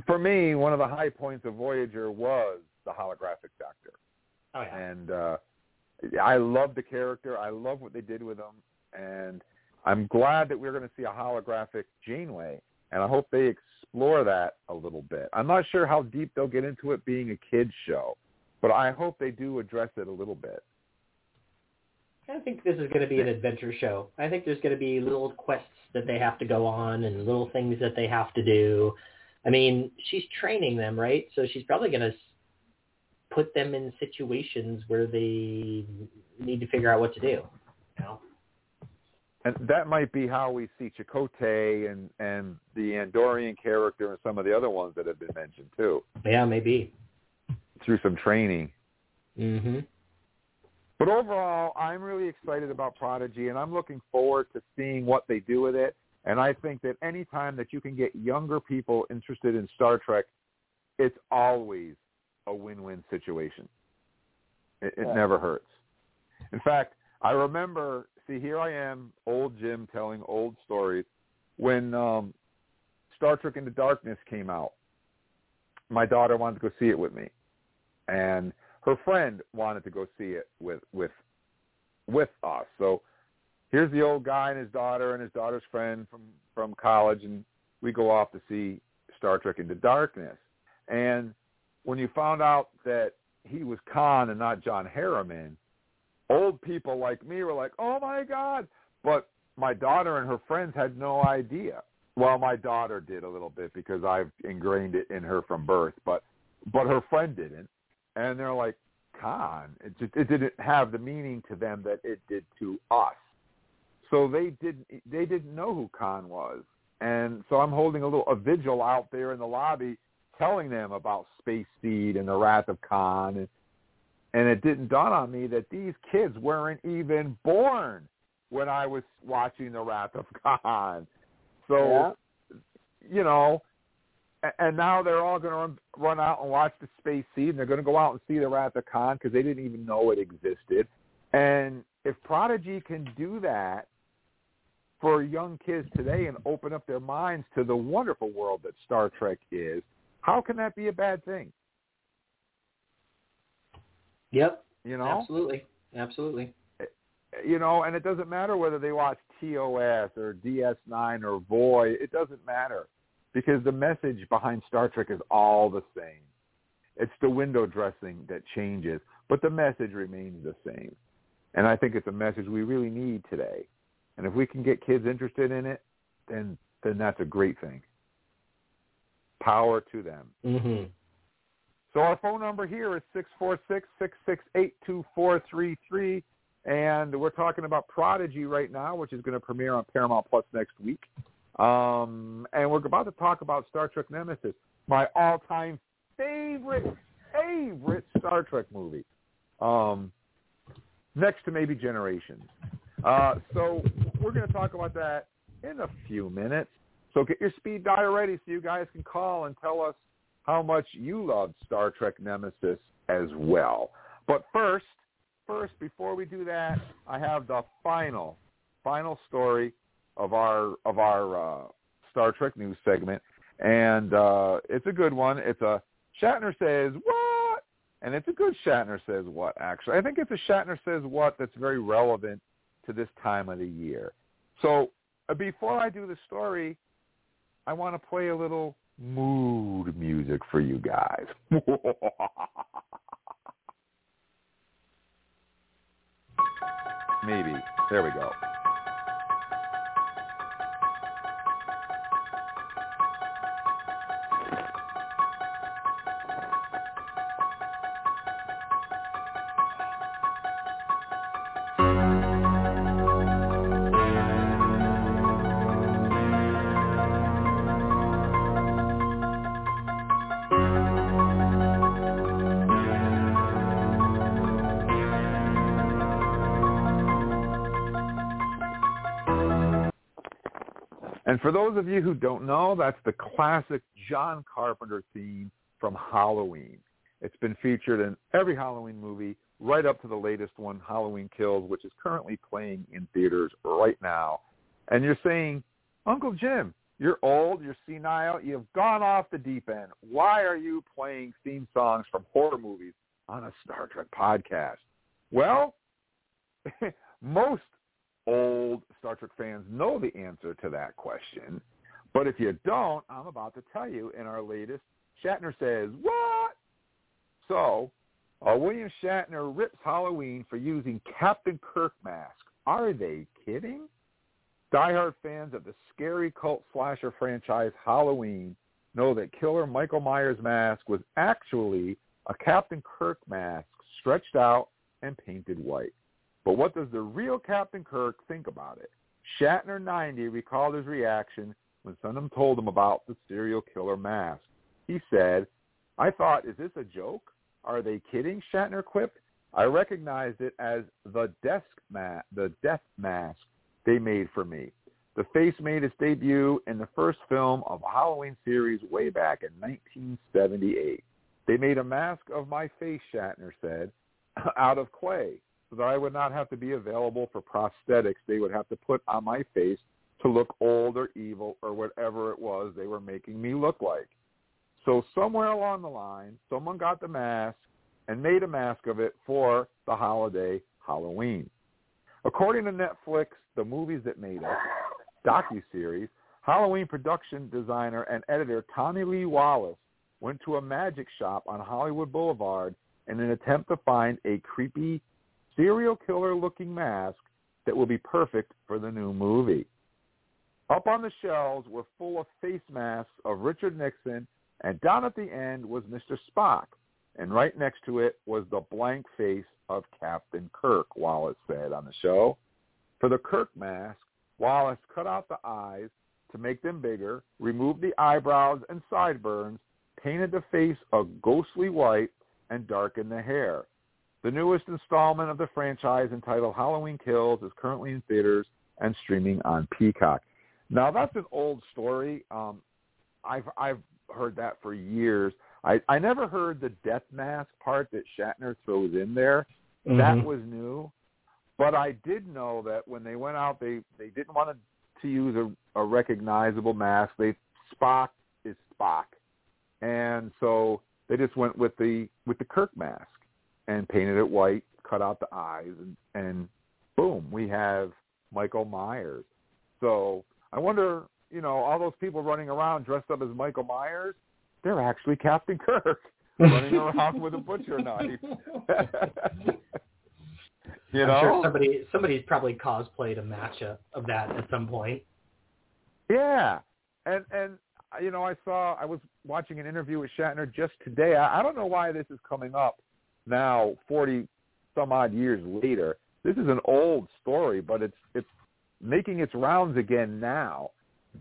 for me, one of the high points of Voyager was the holographic Doctor, oh yeah. and uh, I love the character. I love what they did with him, and I'm glad that we're going to see a holographic Janeway, and I hope they explore that a little bit. I'm not sure how deep they'll get into it being a kids show, but I hope they do address it a little bit. I think this is going to be an adventure show. I think there's going to be little quests that they have to go on and little things that they have to do. I mean, she's training them, right? So she's probably going to put them in situations where they need to figure out what to do. You know? and that might be how we see Chakotay and and the Andorian character and some of the other ones that have been mentioned too Yeah, maybe. through some training. Mm-hmm. But overall, I'm really excited about Prodigy, and I'm looking forward to seeing what they do with it. And I think that any time that you can get younger people interested in Star Trek, it's always a win-win situation. It, it Yeah. never hurts. In fact, I remember, see, here I am, old Jim telling old stories. When um, Star Trek Into Darkness came out, my daughter wanted to go see it with me. And her friend wanted to go see it with with with us. So here's the old guy and his daughter and his daughter's friend from from college, and we go off to see Star Trek Into Darkness. And when you found out that he was Khan and not John Harrison, old people like me were like, "Oh my God!" But my daughter and her friends had no idea. Well, my daughter did a little bit because I've ingrained it in her from birth, but but her friend didn't and they're like Khan. It just it didn't have the meaning to them that it did to us. So they didn't they didn't know who Khan was, and so I'm holding a little a vigil out there in the lobby, telling them about Space Seed and the Wrath of Khan, and and it didn't dawn on me that these kids weren't even born when I was watching The Wrath of Khan. So, Yeah. you know, and now they're all going to run, run out and watch the Space Seed, and they're going to go out and see The Wrath of Khan because they didn't even know it existed. And if Prodigy can do that for young kids today and open up their minds to the wonderful world that Star Trek is, how can that be a bad thing? Yep. You know, Absolutely. Absolutely. Eh, you know, and it doesn't matter whether they watch TOS or DS9 or Voy. It doesn't matter because the message behind Star Trek is all the same. It's the window dressing that changes, but the message remains the same. And I think it's a message we really need today. And if we can get kids interested in it, then then that's a great thing. Power to them. Mm-hmm. So our phone number here is six four six six six eight two four three three, and we're talking about Prodigy right now, which is going to premiere on Paramount Plus next week. Um, and we're about to talk about Star Trek Nemesis, my all-time favorite favorite Star Trek movie, um, next to maybe Generations. Uh, so we're going to talk about that in a few minutes. So get your speed dial ready so you guys can call and tell us how much you loved Star Trek Nemesis as well. But first, first before we do that, I have the final, final story of our of our uh, Star Trek news segment, and uh, it's a good one. It's a Shatner says what, and it's a good Shatner says what. Actually, I think it's a Shatner says what that's very relevant to this time of the year. So uh, before I do the story, I want to play a little mood music for you guys. [laughs] Maybe. There we go. And for those of you who don't know, that's the classic John Carpenter theme from Halloween. It's been featured in every Halloween movie right up to the latest one, Halloween Kills, which is currently playing in theaters right now. And you're saying, Uncle Jim, you're old, you're senile, you've gone off the deep end. Why are you playing theme songs from horror movies on a Star Trek podcast? Well, [laughs] most old Star Trek fans know the answer to that question. But if you don't, I'm about to tell you in our latest Shatner Says What? So, uh, William Shatner rips Halloween for using Captain Kirk mask. Are they kidding? Diehard fans of the scary cult slasher franchise Halloween know that killer Michael Myers' mask was actually a Captain Kirk mask stretched out and painted white. But what does the real Captain Kirk think about it? Shatner 90 recalled his reaction when someone told him about the serial killer mask. He said, I thought, is this a joke? Are they kidding? Shatner quipped. I recognized it as the desk ma- the death mask they made for me. The face made its debut in the first film of Halloween series way back in 1978. They made a mask of my face, Shatner said, out of clay so that I would not have to be available for prosthetics they would have to put on my face to look old or evil or whatever it was they were making me look like. So somewhere along the line, someone got the mask and made a mask of it for the holiday Halloween. According to Netflix, the movies that made us docu-series, Halloween production designer and editor Tommy Lee Wallace went to a magic shop on Hollywood Boulevard in an attempt to find a creepy serial killer looking mask that will be perfect for the new movie. Up on the shelves were full of face masks of Richard Nixon, and down at the end was Mr. Spock, and right next to it was the blank face of Captain Kirk, Wallace said on the show. For the Kirk mask, Wallace cut out the eyes to make them bigger, removed the eyebrows and sideburns, painted the face a ghostly white, and darkened the hair. The newest installment of the franchise, entitled Halloween Kills, is currently in theaters and streaming on Peacock. Now that's an old story. Um, I've I've heard that for years. I I never heard the death mask part that Shatner throws in there. Mhm. That was new. But I did know that when they went out, they they didn't want to, to use a, a recognizable mask. They Spock is Spock, and so they just went with the with the Kirk mask and painted it white, cut out the eyes, and, and boom, we have Michael Myers. So I wonder, you know, all those people running around dressed up as Michael Myers, they're actually Captain Kirk [laughs] running around with a butcher knife. [laughs] you I'm know, sure somebody somebody's probably cosplayed a matchup of that at some point. Yeah, and and you know, I saw I was watching an interview with Shatner just today. I, I don't know why this is coming up now, forty some odd years later. This is an old story, but it's it's making its rounds again now.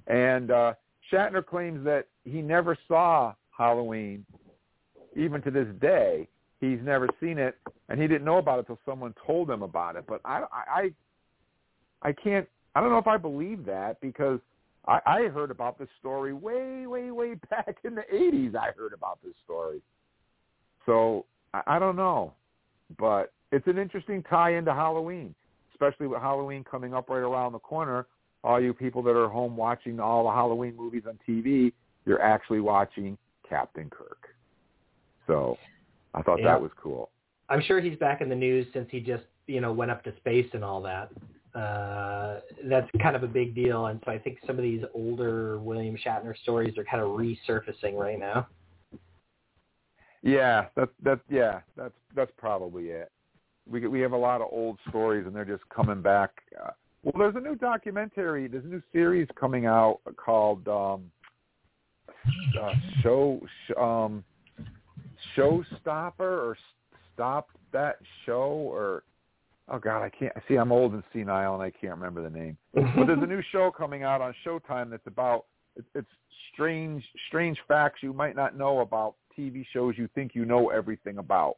And uh, Shatner claims that he never saw Halloween, even to this day. He's never seen it, and he didn't know about it until someone told him about it. But I, I, I can't. I don't know if I believe that because I, I heard about this story way, way, way [laughs] back in the '80s. I heard about this story, so I, I don't know, but it's an interesting tie into Halloween, especially with Halloween coming up right around the corner. All you people that are home watching all the Halloween movies on TV, you're actually watching Captain Kirk. So I thought Yeah. that was cool. I'm sure he's back in the news since he just you know went up to space and all that. Uh, that's kind of a big deal, and so I think some of these older William Shatner stories are kind of resurfacing right now. Yeah, that's that's yeah, that's that's probably it. We we have a lot of old stories, and they're just coming back. Uh, well, there's a new documentary, there's a new series coming out called um, uh, Show sh- um, Showstopper or Stop That Show or oh god, I can't see. I'm old and senile, and I can't remember the name. but there's a [laughs] new show coming out on Showtime that's about it's strange strange facts you might not know about TV shows you think you know everything about.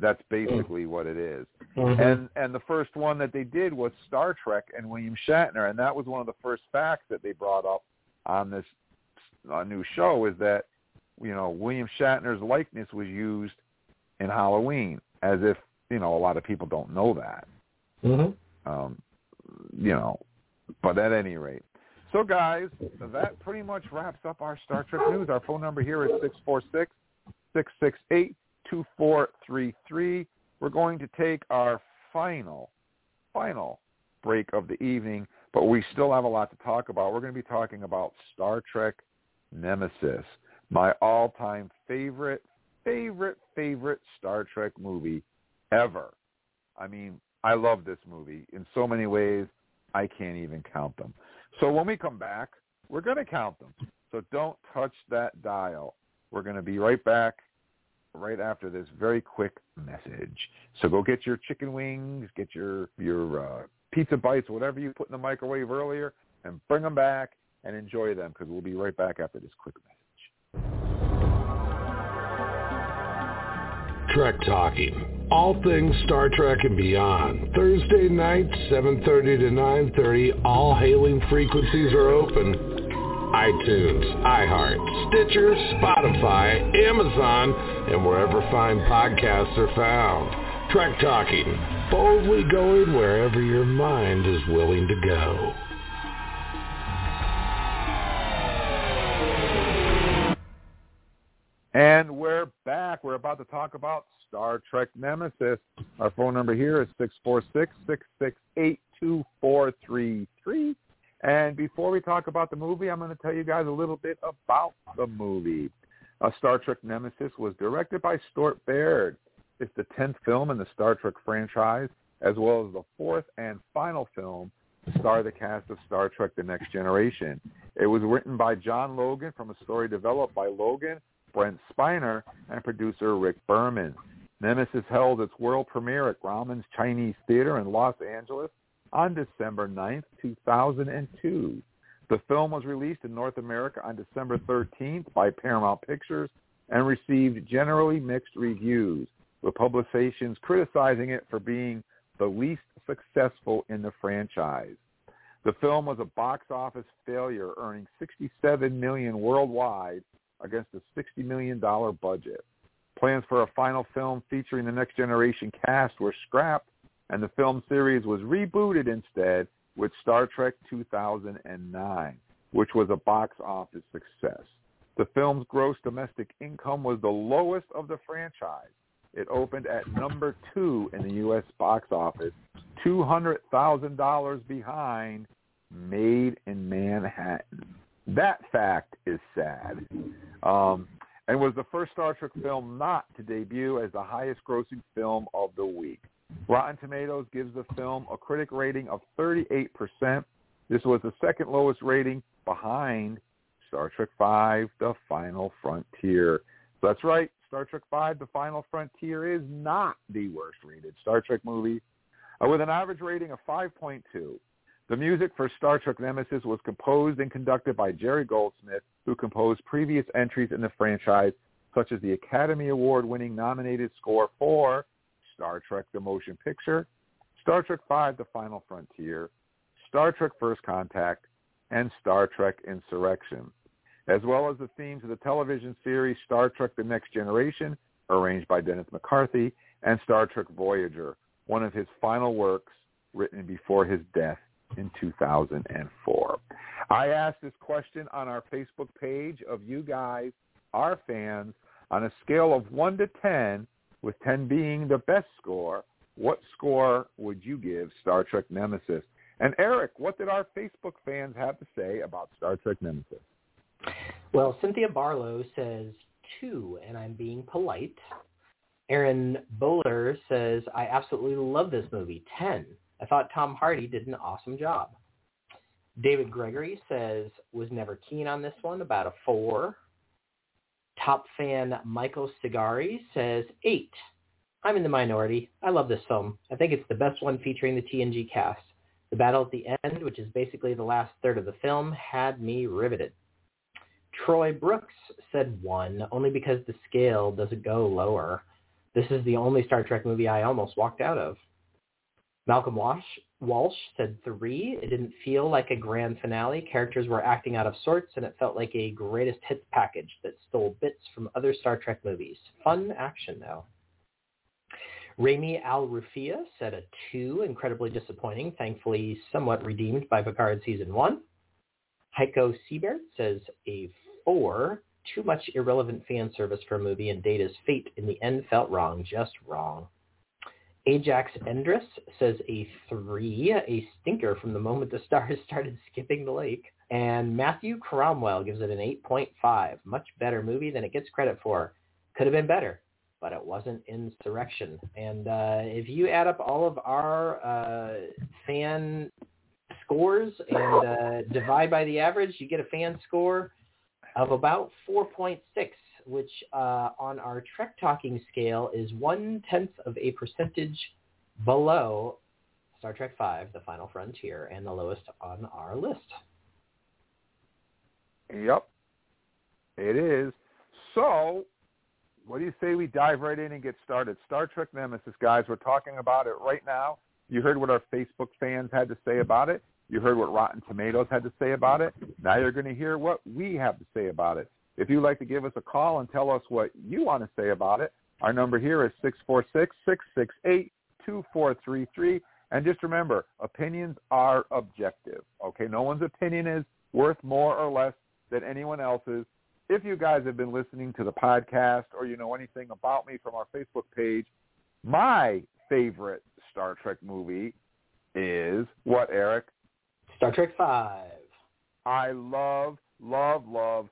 That's basically what it is. Mhm. And and the first one that they did was Star Trek and William Shatner, and that was one of the first facts that they brought up on this uh, new show is that you know William Shatner's likeness was used in Halloween, as if you know a lot of people don't know that. Mm-hmm. Um, you know, but at any rate. So guys, that pretty much wraps up our Star Trek news. Our phone number here is six four six six six eight two four three three. We're going to take our final, final break of the evening, but we still have a lot to talk about. We're going to be talking about Star Trek Nemesis, my all-time favorite, favorite, favorite Star Trek movie ever. I mean, I love this movie in so many ways. I can't even count them. So when we come back, we're going to count them. So don't touch that dial. We're going to be right back right after this very quick message. So go get your chicken wings, get your your uh, pizza bites, whatever you put in the microwave earlier, and bring them back and enjoy them because we'll be right back after this quick message. Trek Talking. All things Star Trek and beyond. Thursday nights, 7.30 to 9.30. All hailing frequencies are open. iTunes, iHeart, Stitcher, Spotify, Amazon, and wherever fine podcasts are found. Trek Talking. Boldly going wherever your mind is willing to go. And we're back. We're about to talk about Star Trek Nemesis. Our phone number here is six four six six six eight two four three three. And before we talk about the movie, I'm going to tell you guys a little bit about the movie. Uh, Star Trek Nemesis was directed by Stuart Baird. It's the 10th film in the Star Trek franchise, as well as the fourth and final film to star the cast of Star Trek The Next Generation. It was written by John Logan from a story developed by Logan, Brent Spiner, and producer Rick Berman. Nemesis held its world premiere at Grauman's Chinese Theater in Los Angeles on December 9th, 2002. The film was released in North America on December 13th by Paramount Pictures and received generally mixed reviews. with publications criticizing it for being the least successful in the franchise. The film was a box office failure, earning 67 million worldwide against a 60 million dollar budget. Plans for a final film featuring the next generation cast were scrapped, and the film series was rebooted instead with Star Trek 2009, which was a box office success. The film's gross domestic income was the lowest of the franchise. It opened at number two in the U.S. box office, $200,000 behind Maid in Manhattan. That fact is sad. Um, and was the first Star Trek film not to debut as the highest grossing film of the week. Rotten Tomatoes gives the film a critic rating of 38%. This was the second lowest rating behind Star Trek V, The Final Frontier. So that's right, Star Trek V, The Final Frontier is not the worst rated Star Trek movie, uh, with an average rating of 5.2. The music for Star Trek Nemesis was composed and conducted by Jerry Goldsmith, who composed previous entries in the franchise, such as the Academy Award-winning nominated score for Star Trek The Motion Picture, Star Trek V The Final Frontier, Star Trek First Contact, and Star Trek Insurrection, as well as the themes of the television series Star Trek The Next Generation, arranged by Dennis McCarthy, and Star Trek Voyager, one of his final works written before his death in 2004. I asked this question on our Facebook page of you guys, our fans, on a scale of 1 to 10, with 10 being the best score, what score would you give Star Trek Nemesis? And Eric, what did our Facebook fans have to say about Star Trek Nemesis? Well, Cynthia Barlow says two, and I'm being polite. Aaron Bowler says, I absolutely love this movie, 10. I thought Tom Hardy did an awesome job. David Gregory says, was never keen on this one, about a 4. Top fan Michael Sigari says, 8. I'm in the minority. I love this film. I think it's the best one featuring the TNG cast. The battle at the end, which is basically the last third of the film, had me riveted. Troy Brooks said 1, only because the scale doesn't go lower. This is the only Star Trek movie I almost walked out of. Malcolm Walsh, Walsh said three. It didn't feel like a grand finale. Characters were acting out of sorts, and it felt like a greatest hits package that stole bits from other Star Trek movies. Fun action, though. Rami Al Rufia said a two, incredibly disappointing, thankfully somewhat redeemed by Picard season one. Heiko Siebert says a four, too much irrelevant fan service for a movie, and Data's fate in the end felt wrong, just wrong. Ajax Endress says a three, a stinker from the moment the stars [laughs] started skipping the lake. And Matthew Cromwell gives it an 8.5. Much better movie than it gets credit for. Could have been better, but it wasn't Insurrection. And uh, if you add up all of our uh, fan scores and uh, divide by the average, you get a fan score of about 4.6 which uh, on our Trek Talking scale is one-tenth of a percentage below Star Trek V, The Final Frontier, and the lowest on our list. Yep, it is. So, what do you say we dive right in and get started? Star Trek Nemesis, guys, we're talking about it right now. You heard what our Facebook fans had to say about it. You heard what Rotten Tomatoes had to say about it. Now you're going to hear what we have to say about it. If you'd like to give us a call and tell us what you want to say about it, our number here is 646-668-2433. And just remember, opinions are objective. Okay, no one's opinion is worth more or less than anyone else's. If you guys have been listening to the podcast or you know anything about me from our Facebook page, my favorite Star Trek movie is what, Eric? Star Trek 5. I love, love, love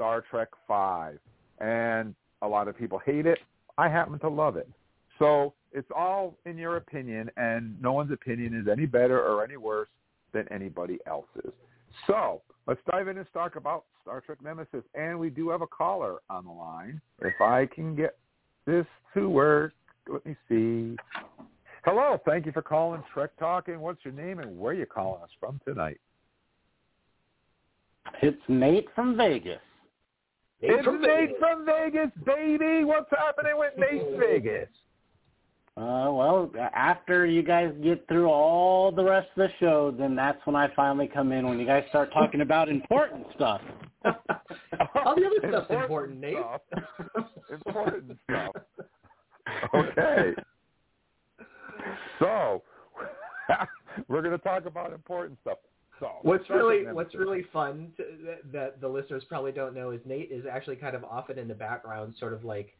Star Trek Five, and a lot of people hate it. I happen to love it. So it's all in your opinion, and no one's opinion is any better or any worse than anybody else's. So let's dive in and talk about Star Trek Nemesis. And we do have a caller on the line. If I can get this to work, let me see. Hello, thank you for calling Trek Talking. What's your name and where are you calling us from tonight? It's Nate from Vegas. Nate it's from Nate Vegas. from Vegas, baby. What's happening with Nate [laughs] Vegas? Uh, well, after you guys get through all the rest of the show, then that's when I finally come in. When you guys start talking about important stuff. [laughs] all the other stuff's important, Nate. [laughs] important stuff. Okay. So we're going to talk about important stuff. So what's start really what's really fun to, that, that the listeners probably don't know is Nate is actually kind of often in the background, sort of like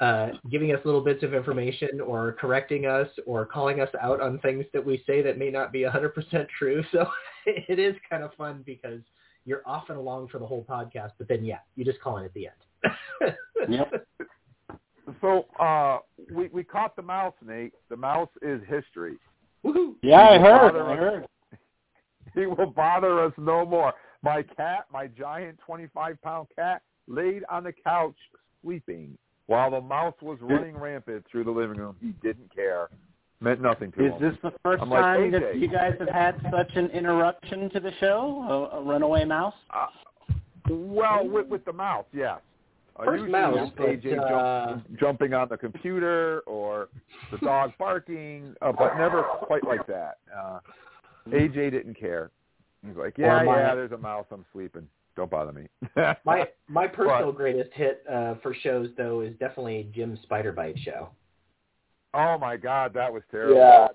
uh, giving us little bits of information or correcting us or calling us out on things that we say that may not be 100% true. [laughs] So it is kind of fun because you're often along for the whole podcast, but then yeah, you just call in at the end. [laughs] Yep. So uh, we we caught the mouse, Nate. The mouse is history. Yeah, I heard. I heard. [laughs] He will bother us no more. My cat, my giant 25-pound cat, laid on the couch sleeping while the mouse was running rampant through the living room. He didn't care. Meant nothing to Is him. Is this the 1st I'm like, time that you guys have had such an interruption to the show? A, a runaway mouse? Uh, well, with, with the mouse, yes. Uh, First usually mouse, it's but, AJ jump, uh, jumping on the computer or the dog barking, uh, but never quite like that. Uh, AJ didn't care. He's like, yeah, my- yeah, there's a mouse. I'm sleeping. Don't bother me. [laughs] my my personal But- greatest hit uh, for shows though is definitely Jim's Spider Bite show. oh my God, that was terrible.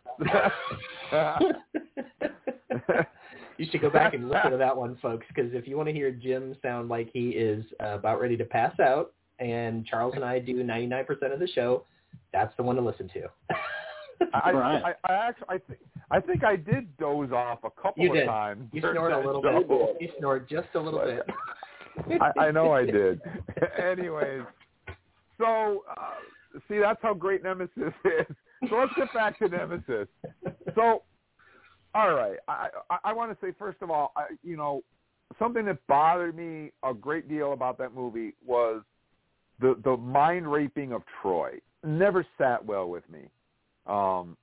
Yeah. [laughs] [laughs] You should go back and listen to that one, folks, because if you want to hear Jim sound like he is uh, about ready to pass out, and Charles and I do 99% of the show, that's the one to listen to. I, Right. I, I actually, I think, I think I did doze off a couple You of did. times. You during snort a little show. bit. You snored just a little bit. [laughs] I, I know I did. [laughs] Anyways, so uh, see, that's how great Nemesis [laughs] is. So let's get back to Nemesis. So, all right, I I, I want to say first of all, I, you know, something that bothered me a great deal about that movie was the the mind raping of Troi. Never sat well with me. Um,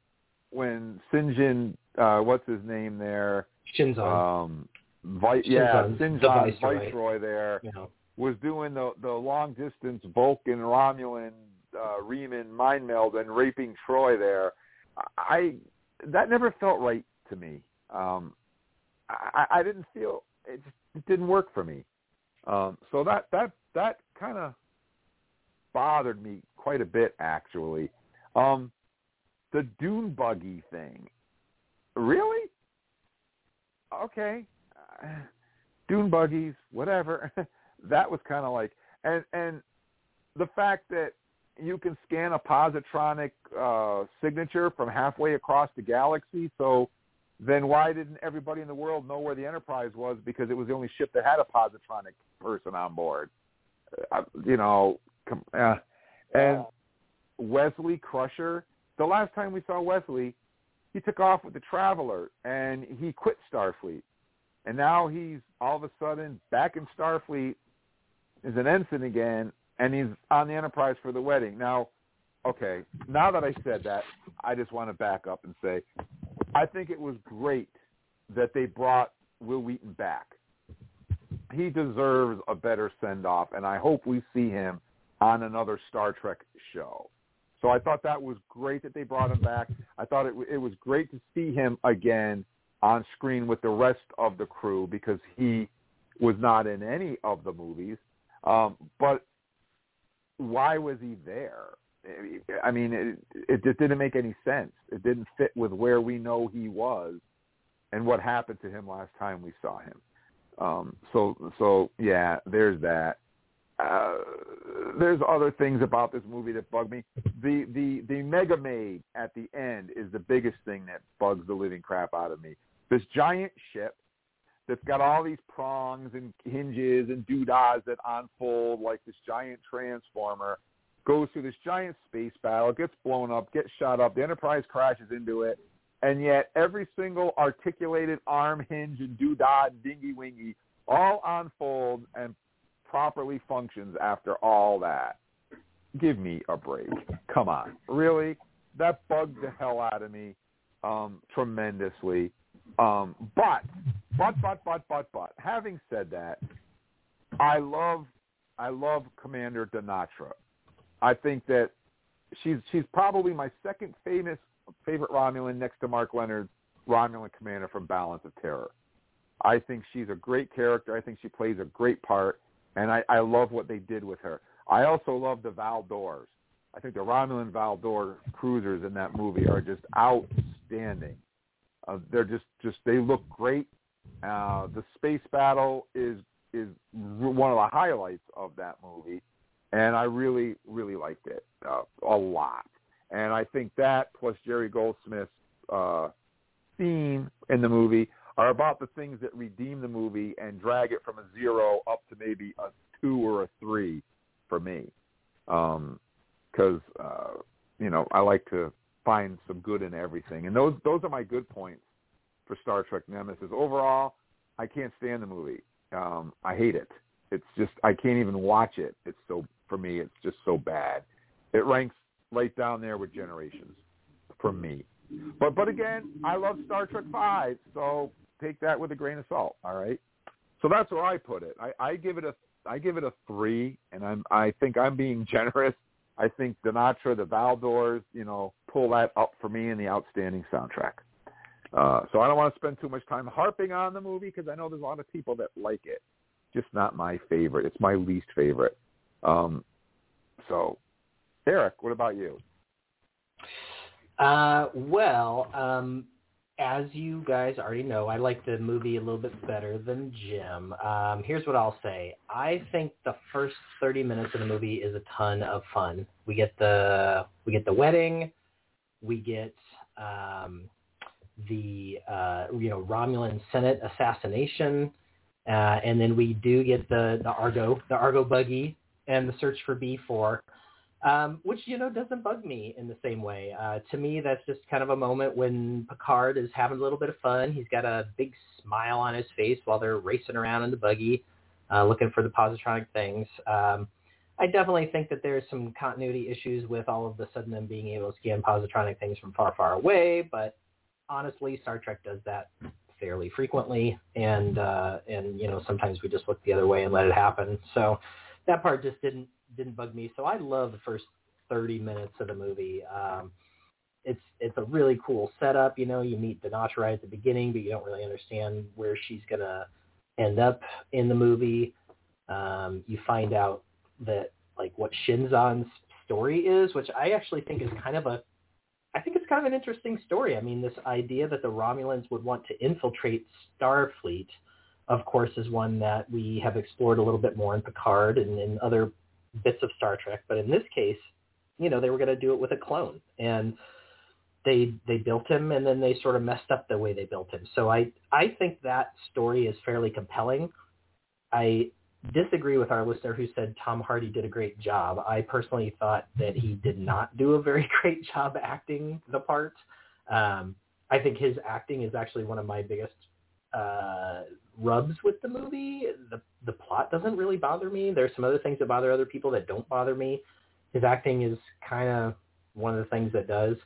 when Sinjin, uh, what's his name there? Shinzon. Um, Vi- yeah, Shinzon, the Sinjin Viceroy. Viceroy there know. was doing the the long distance Vulcan Romulan uh, Reman mind meld and raping Troi there. I that never felt right to me. Um, I, I didn't feel it, just, it didn't work for me. Um, so that that that kind of bothered me quite a bit actually. Um, the dune buggy thing, really? Okay, uh, [sighs] dune buggies, whatever. [laughs] that was kind of like, and and the fact that you can scan a positronic uh, signature from halfway across the galaxy. So then why didn't everybody in the world know where the Enterprise was? Because it was the only ship that had a positronic person on board. Uh, you know, uh, and Wesley Crusher. The last time we saw Wesley, he took off with the Traveler and he quit Starfleet. And now he's all of a sudden back in Starfleet as an ensign again, and he's on the Enterprise for the wedding. Now, okay, now that I said that, I just want to back up and say, I think it was great that they brought Wil Wheaton back. He deserves a better send off, and I hope we see him on another Star Trek show. So I thought that was great that they brought him back. I thought it, it was great to see him again on screen with the rest of the crew because he was not in any of the movies. Um, but why was he there? I mean, it, it just didn't make any sense. It didn't fit with where we know he was and what happened to him last time we saw him. Um, so, so yeah, there's that. Uh, there's other things about this movie that bug me. The the the Mega Maid at the end is the biggest thing that bugs the living crap out of me. This giant ship that's got all these prongs and hinges and doodads that unfold like this giant transformer goes through this giant space battle, gets blown up, gets shot up. The Enterprise crashes into it, and yet every single articulated arm hinge and doodad dingy wingy all unfold and properly functions after all that. Give me a break. Come on. Really? That bugged the hell out of me um, tremendously. Um, but, but, but, but, but, but, having said that, I love, I love Commander Donatra. I think that she's she's probably my second famous favorite Romulan next to Mark Lenard's Romulan commander from Balance of Terror. I think she's a great character. I think she plays a great part, and I, I love what they did with her. I also love the Valdores. I think the Romulan Valdore cruisers in that movie are just outstanding. Uh, they're just just they look great. Uh, the space battle is is one of the highlights of that movie, and I really really liked it uh, a lot. And I think that plus Jerry Goldsmith's uh, theme in the movie are about the things that redeem the movie and drag it from a zero up to maybe a two or a three for me. Um, because uh, you know I like to find some good in everything, and those those are my good points for Star Trek Nemesis. Overall, I can't stand the movie. Um, I hate it. It's just I can't even watch it. It's so for me, it's just so bad. It ranks right down there with Generations for me. But but again, I love Star Trek Five, so take that with a grain of salt. All right. So that's where I put it. I, I give it a I give it a three, and I'm I think I'm being [laughs] generous. I think Donatra, the Valdores, you know, pull that up for me in the outstanding soundtrack. Uh, so I don't want to spend too much time harping on the movie because I know there's a lot of people that like it. Just not my favorite. It's my least favorite. Um, so, Eric, what about you? Uh, well, um, as you guys already know, I like the movie a little bit better than Jim. Um, here's what I'll say. I think the first 30 minutes of the movie is a ton of fun. We get the we get the wedding, we get um, the uh, you know Romulan Senate assassination, uh, and then we do get the the Argo the Argo buggy and the search for B4 um, which you know doesn't bug me in the same way. Uh, to me, that's just kind of a moment when Picard is having a little bit of fun. He's got a big smile on his face while they're racing around in the buggy, uh, looking for the positronic things. Um, I definitely think that there's some continuity issues with all of the sudden them being able to scan positronic things from far, far away. But honestly, Star Trek does that fairly frequently, and uh, and you know sometimes we just look the other way and let it happen. So that part just didn't didn't bug me. So I love the first 30 minutes of the movie. Um, it's it's a really cool setup. You know, you meet right at the beginning, but you don't really understand where she's gonna end up in the movie. Um, you find out that like what Shinzon's story is, which I actually think is kind of a I think it's kind of an interesting story. I mean, this idea that the Romulans would want to infiltrate Starfleet, of course, is one that we have explored a little bit more in Picard and in other bits of Star Trek, but in this case, you know, they were going to do it with a clone, and they they built him, and then they sort of messed up the way they built him. So I I think that story is fairly compelling. I disagree with our listener who said Tom Hardy did a great job. I personally thought that he did not do a very [laughs] great job acting the part. Um, I think his acting is actually one of my biggest uh, rubs with the movie. The the plot doesn't really bother me. There's some other things that bother other people that don't bother me. His acting is kind of one of the things that does.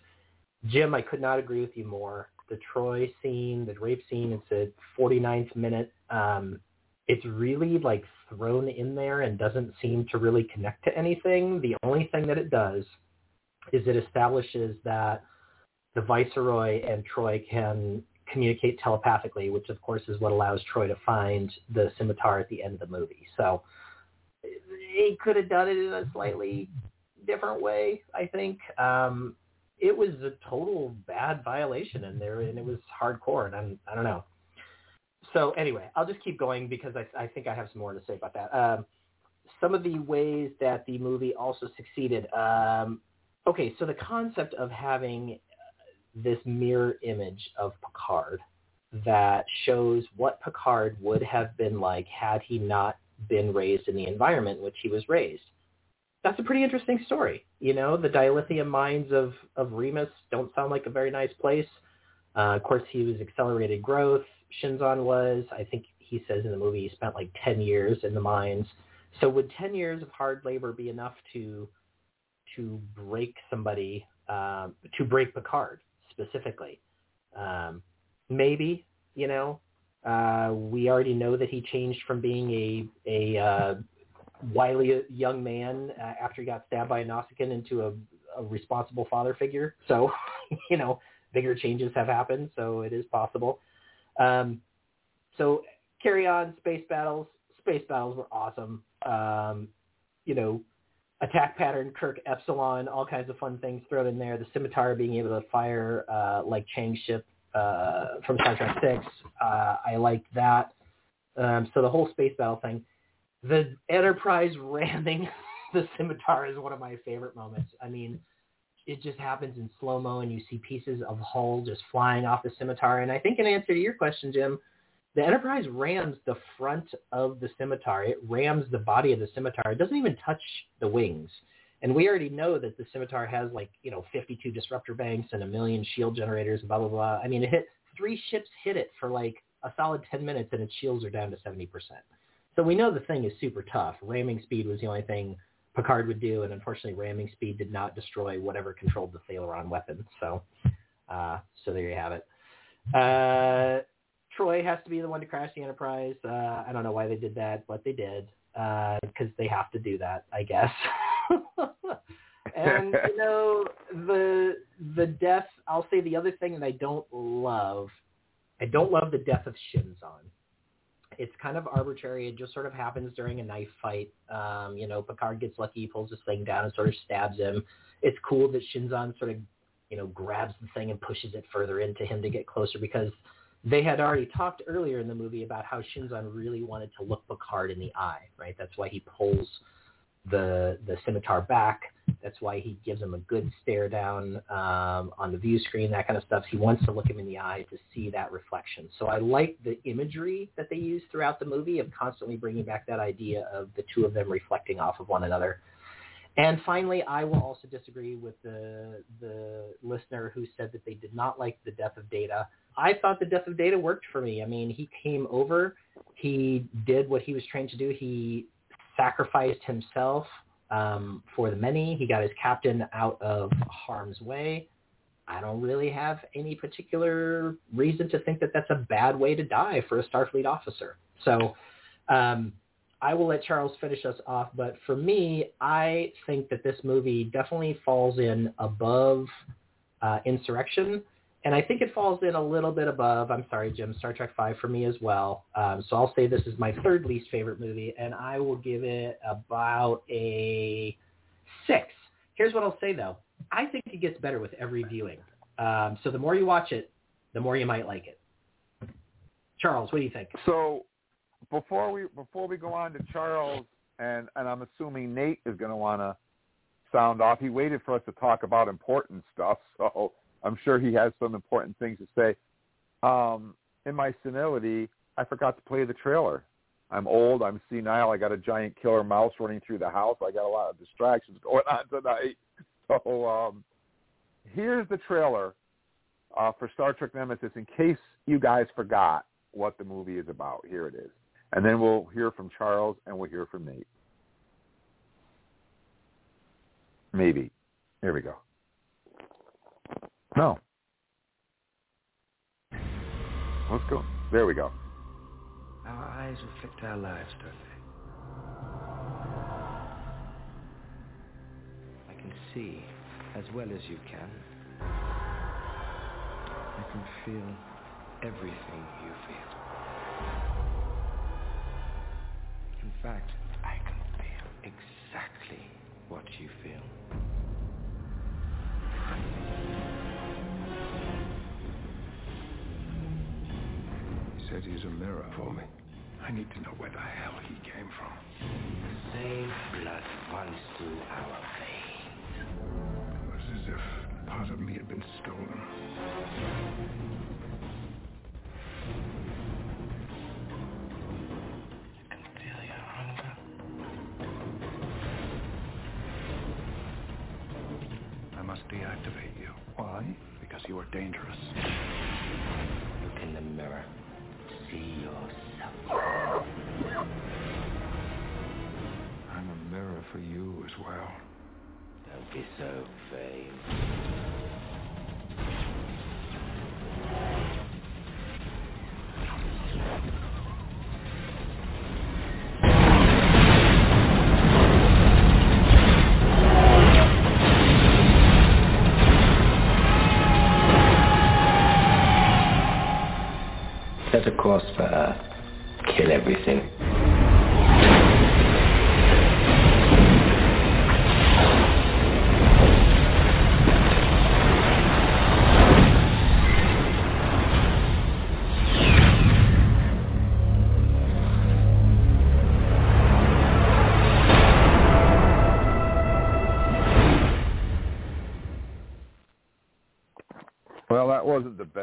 Jim, I could not agree with you more. The Troi scene, the rape scene, it's a 49th minute. Um, it's really like thrown in there and doesn't seem to really connect to anything. The only thing that it does is it establishes that the Viceroy and Troi can communicate telepathically, which of course is what allows Troi to find the scimitar at the end of the movie. So he could have done it in a slightly different way, I think. Um, it was a total bad violation in there, and it was hardcore, and I'm, I don't know. So anyway, I'll just keep going because I, I think I have some more to say about that. Um, some of the ways that the movie also succeeded. Um, okay, so the concept of having this mirror image of Picard that shows what Picard would have been like had he not been raised in the environment in which he was raised. That's a pretty interesting story. You know, the dilithium mines of, of Remus don't sound like a very nice place. Uh, of course, he was accelerated growth. Shinzon was. I think he says in the movie he spent like 10 years in the mines. So would 10 years of hard labor be enough to to break somebody, um, to break Picard? Specifically. Um, maybe, you know, uh, we already know that he changed from being a a uh, wily young man uh, after he got stabbed by a Nausicaan into a, a responsible father figure. So, [laughs] you know, bigger changes have happened, so it is possible. Um, so carry on space battles. Space battles were awesome. Um, you know, attack pattern, Kirk Epsilon, all kinds of fun things thrown in there. The scimitar being able to fire uh, like Chang's ship uh, from Star Trek Six. Uh, I liked that. Um, so the whole space battle thing. The Enterprise [laughs] ramming [laughs] the scimitar is one of my favorite moments. I mean, it just happens in slow mo, and you see pieces of hull just flying off the scimitar. And I think in answer to your question, Jim, the Enterprise rams the front of the scimitar. It rams the body of the scimitar. It doesn't even touch the wings. And we already know that the scimitar has like, you know, 52 disruptor banks and a million shield generators, and blah, blah, blah. I mean, it hit, three ships hit it for like a solid 10 minutes and its shields are down to 70%. So we know the thing is super tough. Ramming speed was the only thing Picard would do, and unfortunately ramming speed did not destroy whatever controlled the Thalaron weapon. So, uh, so there you have it. Uh, Troi has to be the one to crash the Enterprise. Uh, I don't know why they did that, but they did because uh, they have to do that, I guess. [laughs] and you know the the death. I'll say the other thing that I don't love. I don't love the death of Shinzon. It's kind of arbitrary. It just sort of happens during a knife fight. Um, you know, Picard gets lucky, pulls this thing down and sort of stabs him. It's cool that Shinzon sort of, you know, grabs the thing and pushes it further into him to get closer because they had already talked earlier in the movie about how Shinzon really wanted to look Picard in the eye, right? That's why he pulls the the scimitar back. That's why he gives him a good stare down um, on the view screen, that kind of stuff. He wants to look him in the eye to see that reflection. So I like the imagery that they use throughout the movie of constantly bringing back that idea of the two of them reflecting off of one another. And finally, I will also disagree with the the listener who said that they did not like the death of Data. I thought the death of Data worked for me. I mean, he came over, he did what he was trained to do. He sacrificed himself um, for the many. He got his captain out of harm's way. I don't really have any particular reason to think that that's a bad way to die for a Starfleet officer. So um, I will let Charles finish us off. But for me, I think that this movie definitely falls in above uh, Insurrection and I think it falls in a little bit above. I'm sorry, Jim. Star Trek Five for me as well. Um, so I'll say this is my third least favorite movie, and I will give it about a six. Here's what I'll say though. I think it gets better with every viewing. Um, so the more you watch it, the more you might like it. Charles, what do you think? So before we before we go on to Charles, and and I'm assuming Nate is going to want to sound off. He waited for us to talk about important stuff, [laughs] so I'm sure he has some important things to say. Um, in my senility, I forgot to play the trailer. I'm old. I'm senile. I got a giant killer mouse running through the house. I got a lot of distractions [laughs] going on tonight. So um, here's the trailer uh, for Star Trek Nemesis in case you guys forgot what the movie is about. Here it is. And then we'll hear from Charles and we'll hear from Nate. Maybe. Here we go. No. Let's go. There we go. Our eyes reflect our lives, don't they? I can see as well as you can. I can feel everything you feel. In fact, I can feel exactly what you feel. He said he's a mirror for me. I need to know where the hell he came from. The same blood runs through our veins. It was as if part of me had been stolen. You are dangerous. Look in the mirror see yourself. I'm a mirror for you as well. Don't be so vain.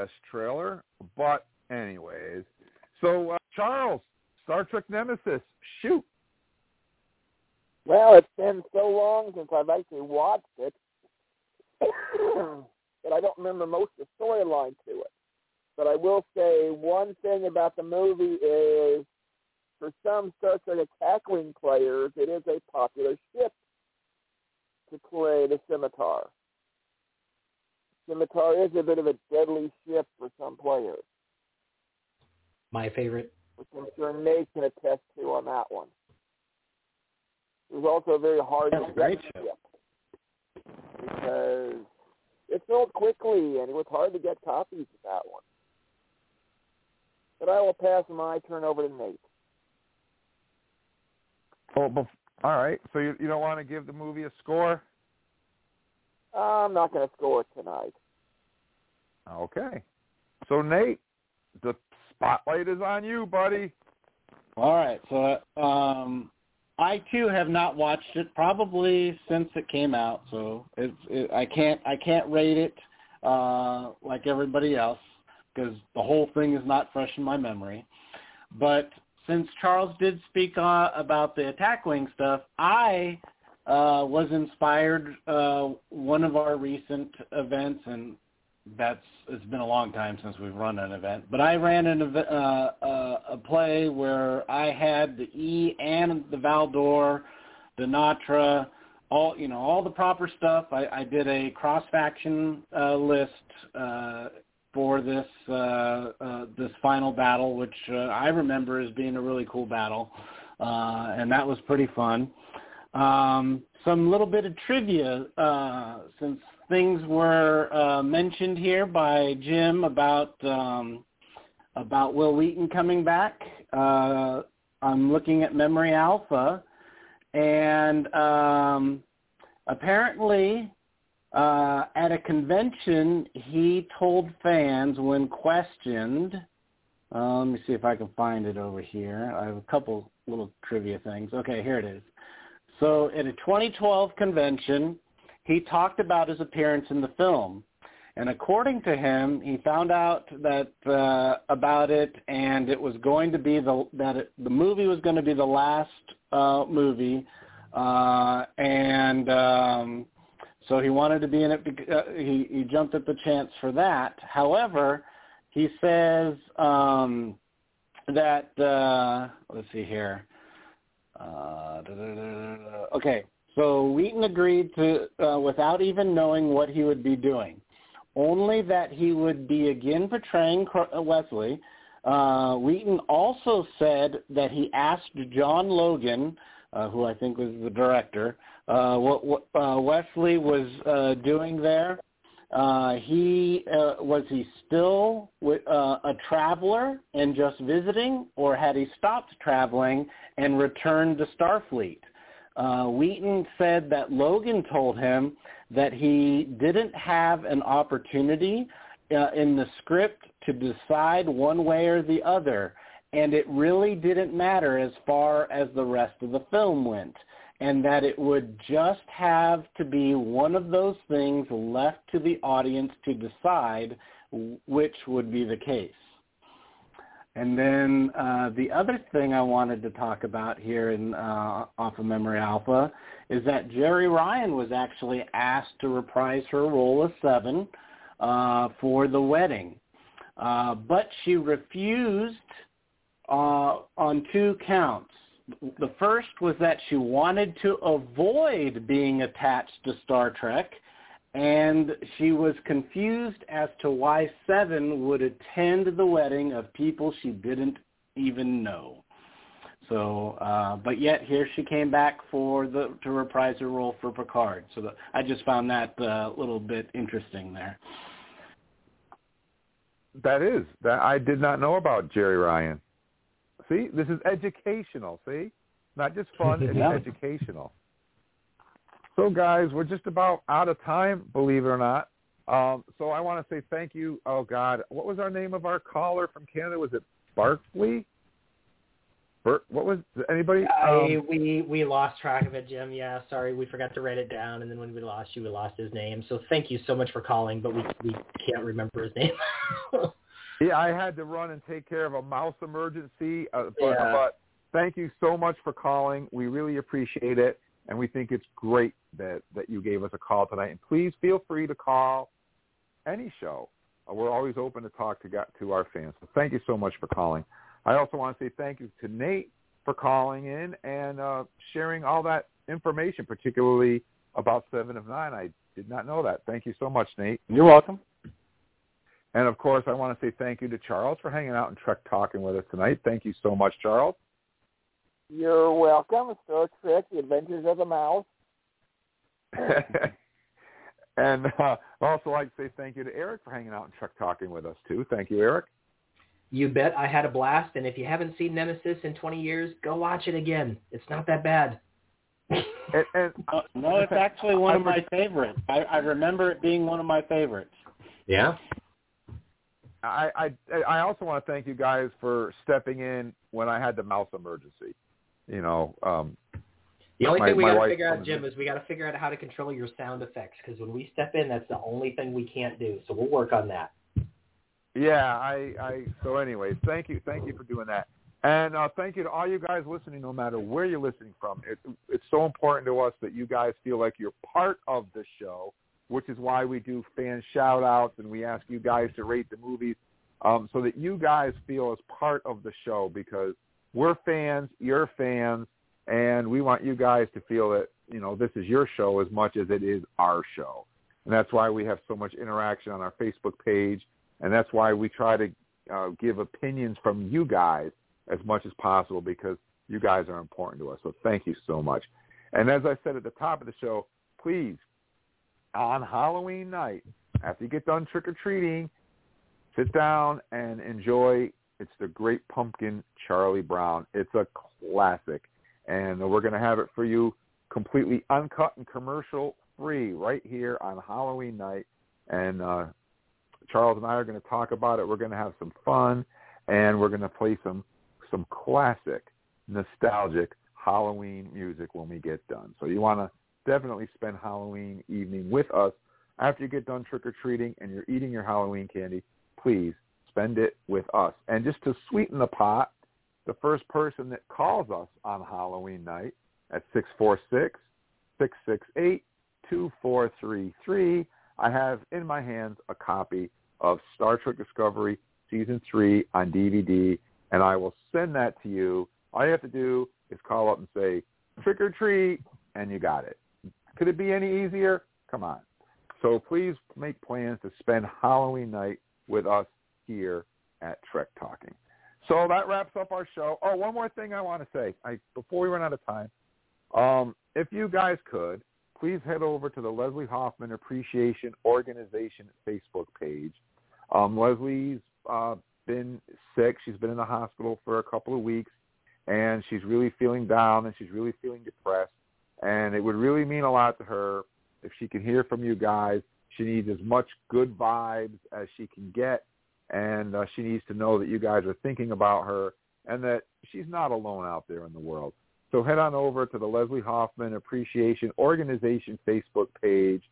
Best trailer, but anyways. So, uh, Charles, Star Trek Nemesis, shoot. Well, it's been so long since I've actually watched it [coughs] that I don't remember most of the storyline to it. But I will say one thing about the movie is for some Star Trek Attack players, it is a popular ship to play the Scimitar. Scimitar is a bit of a deadly ship for some players, My favorite. which I'm sure Nate can attest to on that one. It was also a very hard That's to a great get ship. ship because it filled quickly and it was hard to get copies of that one. But I will pass my turn over to Nate. Bef- all right. So you, you don't want to give the movie a score? I'm not going to score it tonight. Okay. So Nate, the spotlight is on you, buddy. All right. So um, I too have not watched it probably since it came out. So it's it, I can't I can't rate it uh, like everybody else because the whole thing is not fresh in my memory. But since Charles did speak uh, about the attack wing stuff, I uh, was inspired uh, one of our recent events, and that's it's been a long time since we've run an event. But I ran an ev- uh, uh, a play where I had the E and the Valdore, the Natra, all you know, all the proper stuff. I, I did a cross faction uh, list uh, for this uh, uh, this final battle, which uh, I remember as being a really cool battle, uh, and that was pretty fun. Um, some little bit of trivia, uh, since things were uh, mentioned here by Jim about um, about Wil Wheaton coming back. Uh, I'm looking at Memory Alpha, and um, apparently uh, at a convention, he told fans when questioned. Uh, let me see if I can find it over here. I have a couple little trivia things. Okay, here it is. So at a 2012 convention, he talked about his appearance in the film. And according to him, he found out that uh, about it, and it was going to be the that it, the movie was going to be the last uh, movie, uh, and um, so he wanted to be in it. bec- Uh, he he jumped at the chance for that. However, he says um, that uh, let's see here. Uh, okay, so Wheaton agreed to, uh, without even knowing what he would be doing, only that he would be again portraying uh, Wesley. Uh, Wheaton also said that he asked John Logan, uh, who I think was the director, uh, what, what uh, Wesley was uh, doing there. Uh, he uh, was he still wi- uh, a traveler and just visiting, or had he stopped traveling and returned to Starfleet? Uh, Wheaton said that Logan told him that he didn't have an opportunity uh, in the script to decide one way or the other, and it really didn't matter as far as the rest of the film went, and that it would just have to be one of those things left to the audience to decide which would be the case. And then uh, the other thing I wanted to talk about here in uh, off of Memory Alpha is that Jeri Ryan was actually asked to reprise her role of Seven uh, for the wedding, uh, but she refused uh, on two counts. The first was that she wanted to avoid being attached to Star Trek, and she was confused as to why Seven would attend the wedding of people she didn't even know. So, uh, but yet here she came back for the to reprise her role for Picard. So the, I just found that a uh, little bit interesting there. That is that I did not know about Jeri Ryan. See, this is educational. See, not just [laughs] fun; it's Yeah. educational. So, guys, we're just about out of time, believe it or not. Um, so, I want to say thank you. Oh God, what was our name of our caller from Canada? Was it Barkley? Bert, what was anybody? I, Um, we we lost track of it, Jim. Yeah, sorry, we forgot to write it down, and then when we lost you, we lost his name. So thank you so much for calling, but we we can't remember his name. [laughs] Yeah, I had to run and take care of a mouse emergency, uh, but, Yeah. but thank you so much for calling. We really appreciate it, and we think it's great that that you gave us a call tonight. And please feel free to call any show. Uh, We're always open to talk to got to our fans. So thank you so much for calling. I also want to say thank you to Nate for calling in and uh, sharing all that information, particularly about Seven of Nine. I did not know that. Thank you so much, Nate. You're welcome. And of course, I want to say thank you to Charles for hanging out and Trek talking with us tonight. Thank you so much, Charles. You're welcome. Star Trek: The Adventures of the Mouse. [laughs] and uh, I'd also like to say thank you to Eric for hanging out and Trek talking with us too. Thank you, Eric. you bet I had a blast, and if you haven't seen Nemesis in 20 years, go watch it again. It's not that bad. [laughs] And, and Uh, no, it's actually one of my favorites. I, I remember it being one of my favorites. Yeah. I, I I also want to thank you guys for stepping in when I had the mouse emergency. You know, um, The only my- thing we got to figure out, Jim, is we got to figure out how to control your sound effects because when we step in, that's the only thing we can't do. So we'll work on that. Yeah, I, I so anyways, thank you, thank you for doing that, and uh, thank you to all you guys listening, no matter where you're listening from. It, it's so important to us that you guys feel like you're part of the show, which is why we do fan shout outs and we ask you guys to rate the movies, um, so that you guys feel as part of the show because we're fans, you're fans, and we want you guys to feel that you know this is your show as much as it is our show, and that's why we have so much interaction on our Facebook page and that's why we try to uh, give opinions from you guys as much as possible because you guys are important to us. So thank you so much. And as I said at the top of the show, please, on Halloween night, after you get done trick or treating, sit down and enjoy. It's the Great Pumpkin Charlie Brown. It's a classic, and we're going to have it for you completely uncut and commercial free right here on Halloween night. And uh, Charles and I are going to talk about it. We're going to have some fun, and we're going to play some some classic, nostalgic Halloween music when we get done. So you want to definitely spend Halloween evening with us after you get done trick or treating and you're eating your Halloween candy. Please spend it with us. And just to sweeten the pot, the first person that calls us on Halloween night at six four six six six eight two four three three. I have in my hands a copy of Star Trek Discovery Season 3 on DVD, and I will send that to you. All you have to do is call up and say, trick or treat, and you got it. Could it be any easier? Come on. So please make plans to spend Halloween night with us here at Trek Talking. So that wraps up our show. Oh, one more thing I want to say I, before we run out of time. Um, if you guys could, please head over to the Leslie Hoffman Appreciation Organization Facebook page. Um, Leslie's uh, been sick. She's been in the hospital for a couple of weeks, and she's really feeling down and she's really feeling depressed. And it would really mean a lot to her if she can hear from you guys. She needs as much good vibes as she can get, and uh, she needs to know that you guys are thinking about her and that she's not alone out there in the world. So head on over to the Leslie Hoffman Appreciation Organization Facebook page.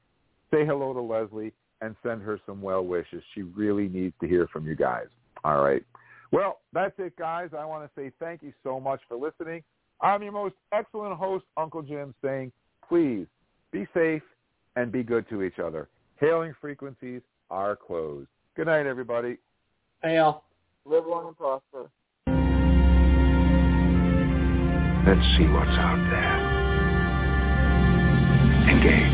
Say hello to Leslie and send her some well wishes. She really needs to hear from you guys. All right. Well, that's it, guys. I want to say thank you so much for listening. I'm your most excellent host, Uncle Jim, saying please be safe and be good to each other. Hailing frequencies are closed. Good night, everybody. Hail. Live long and prosper. Let's see what's out there. Engage.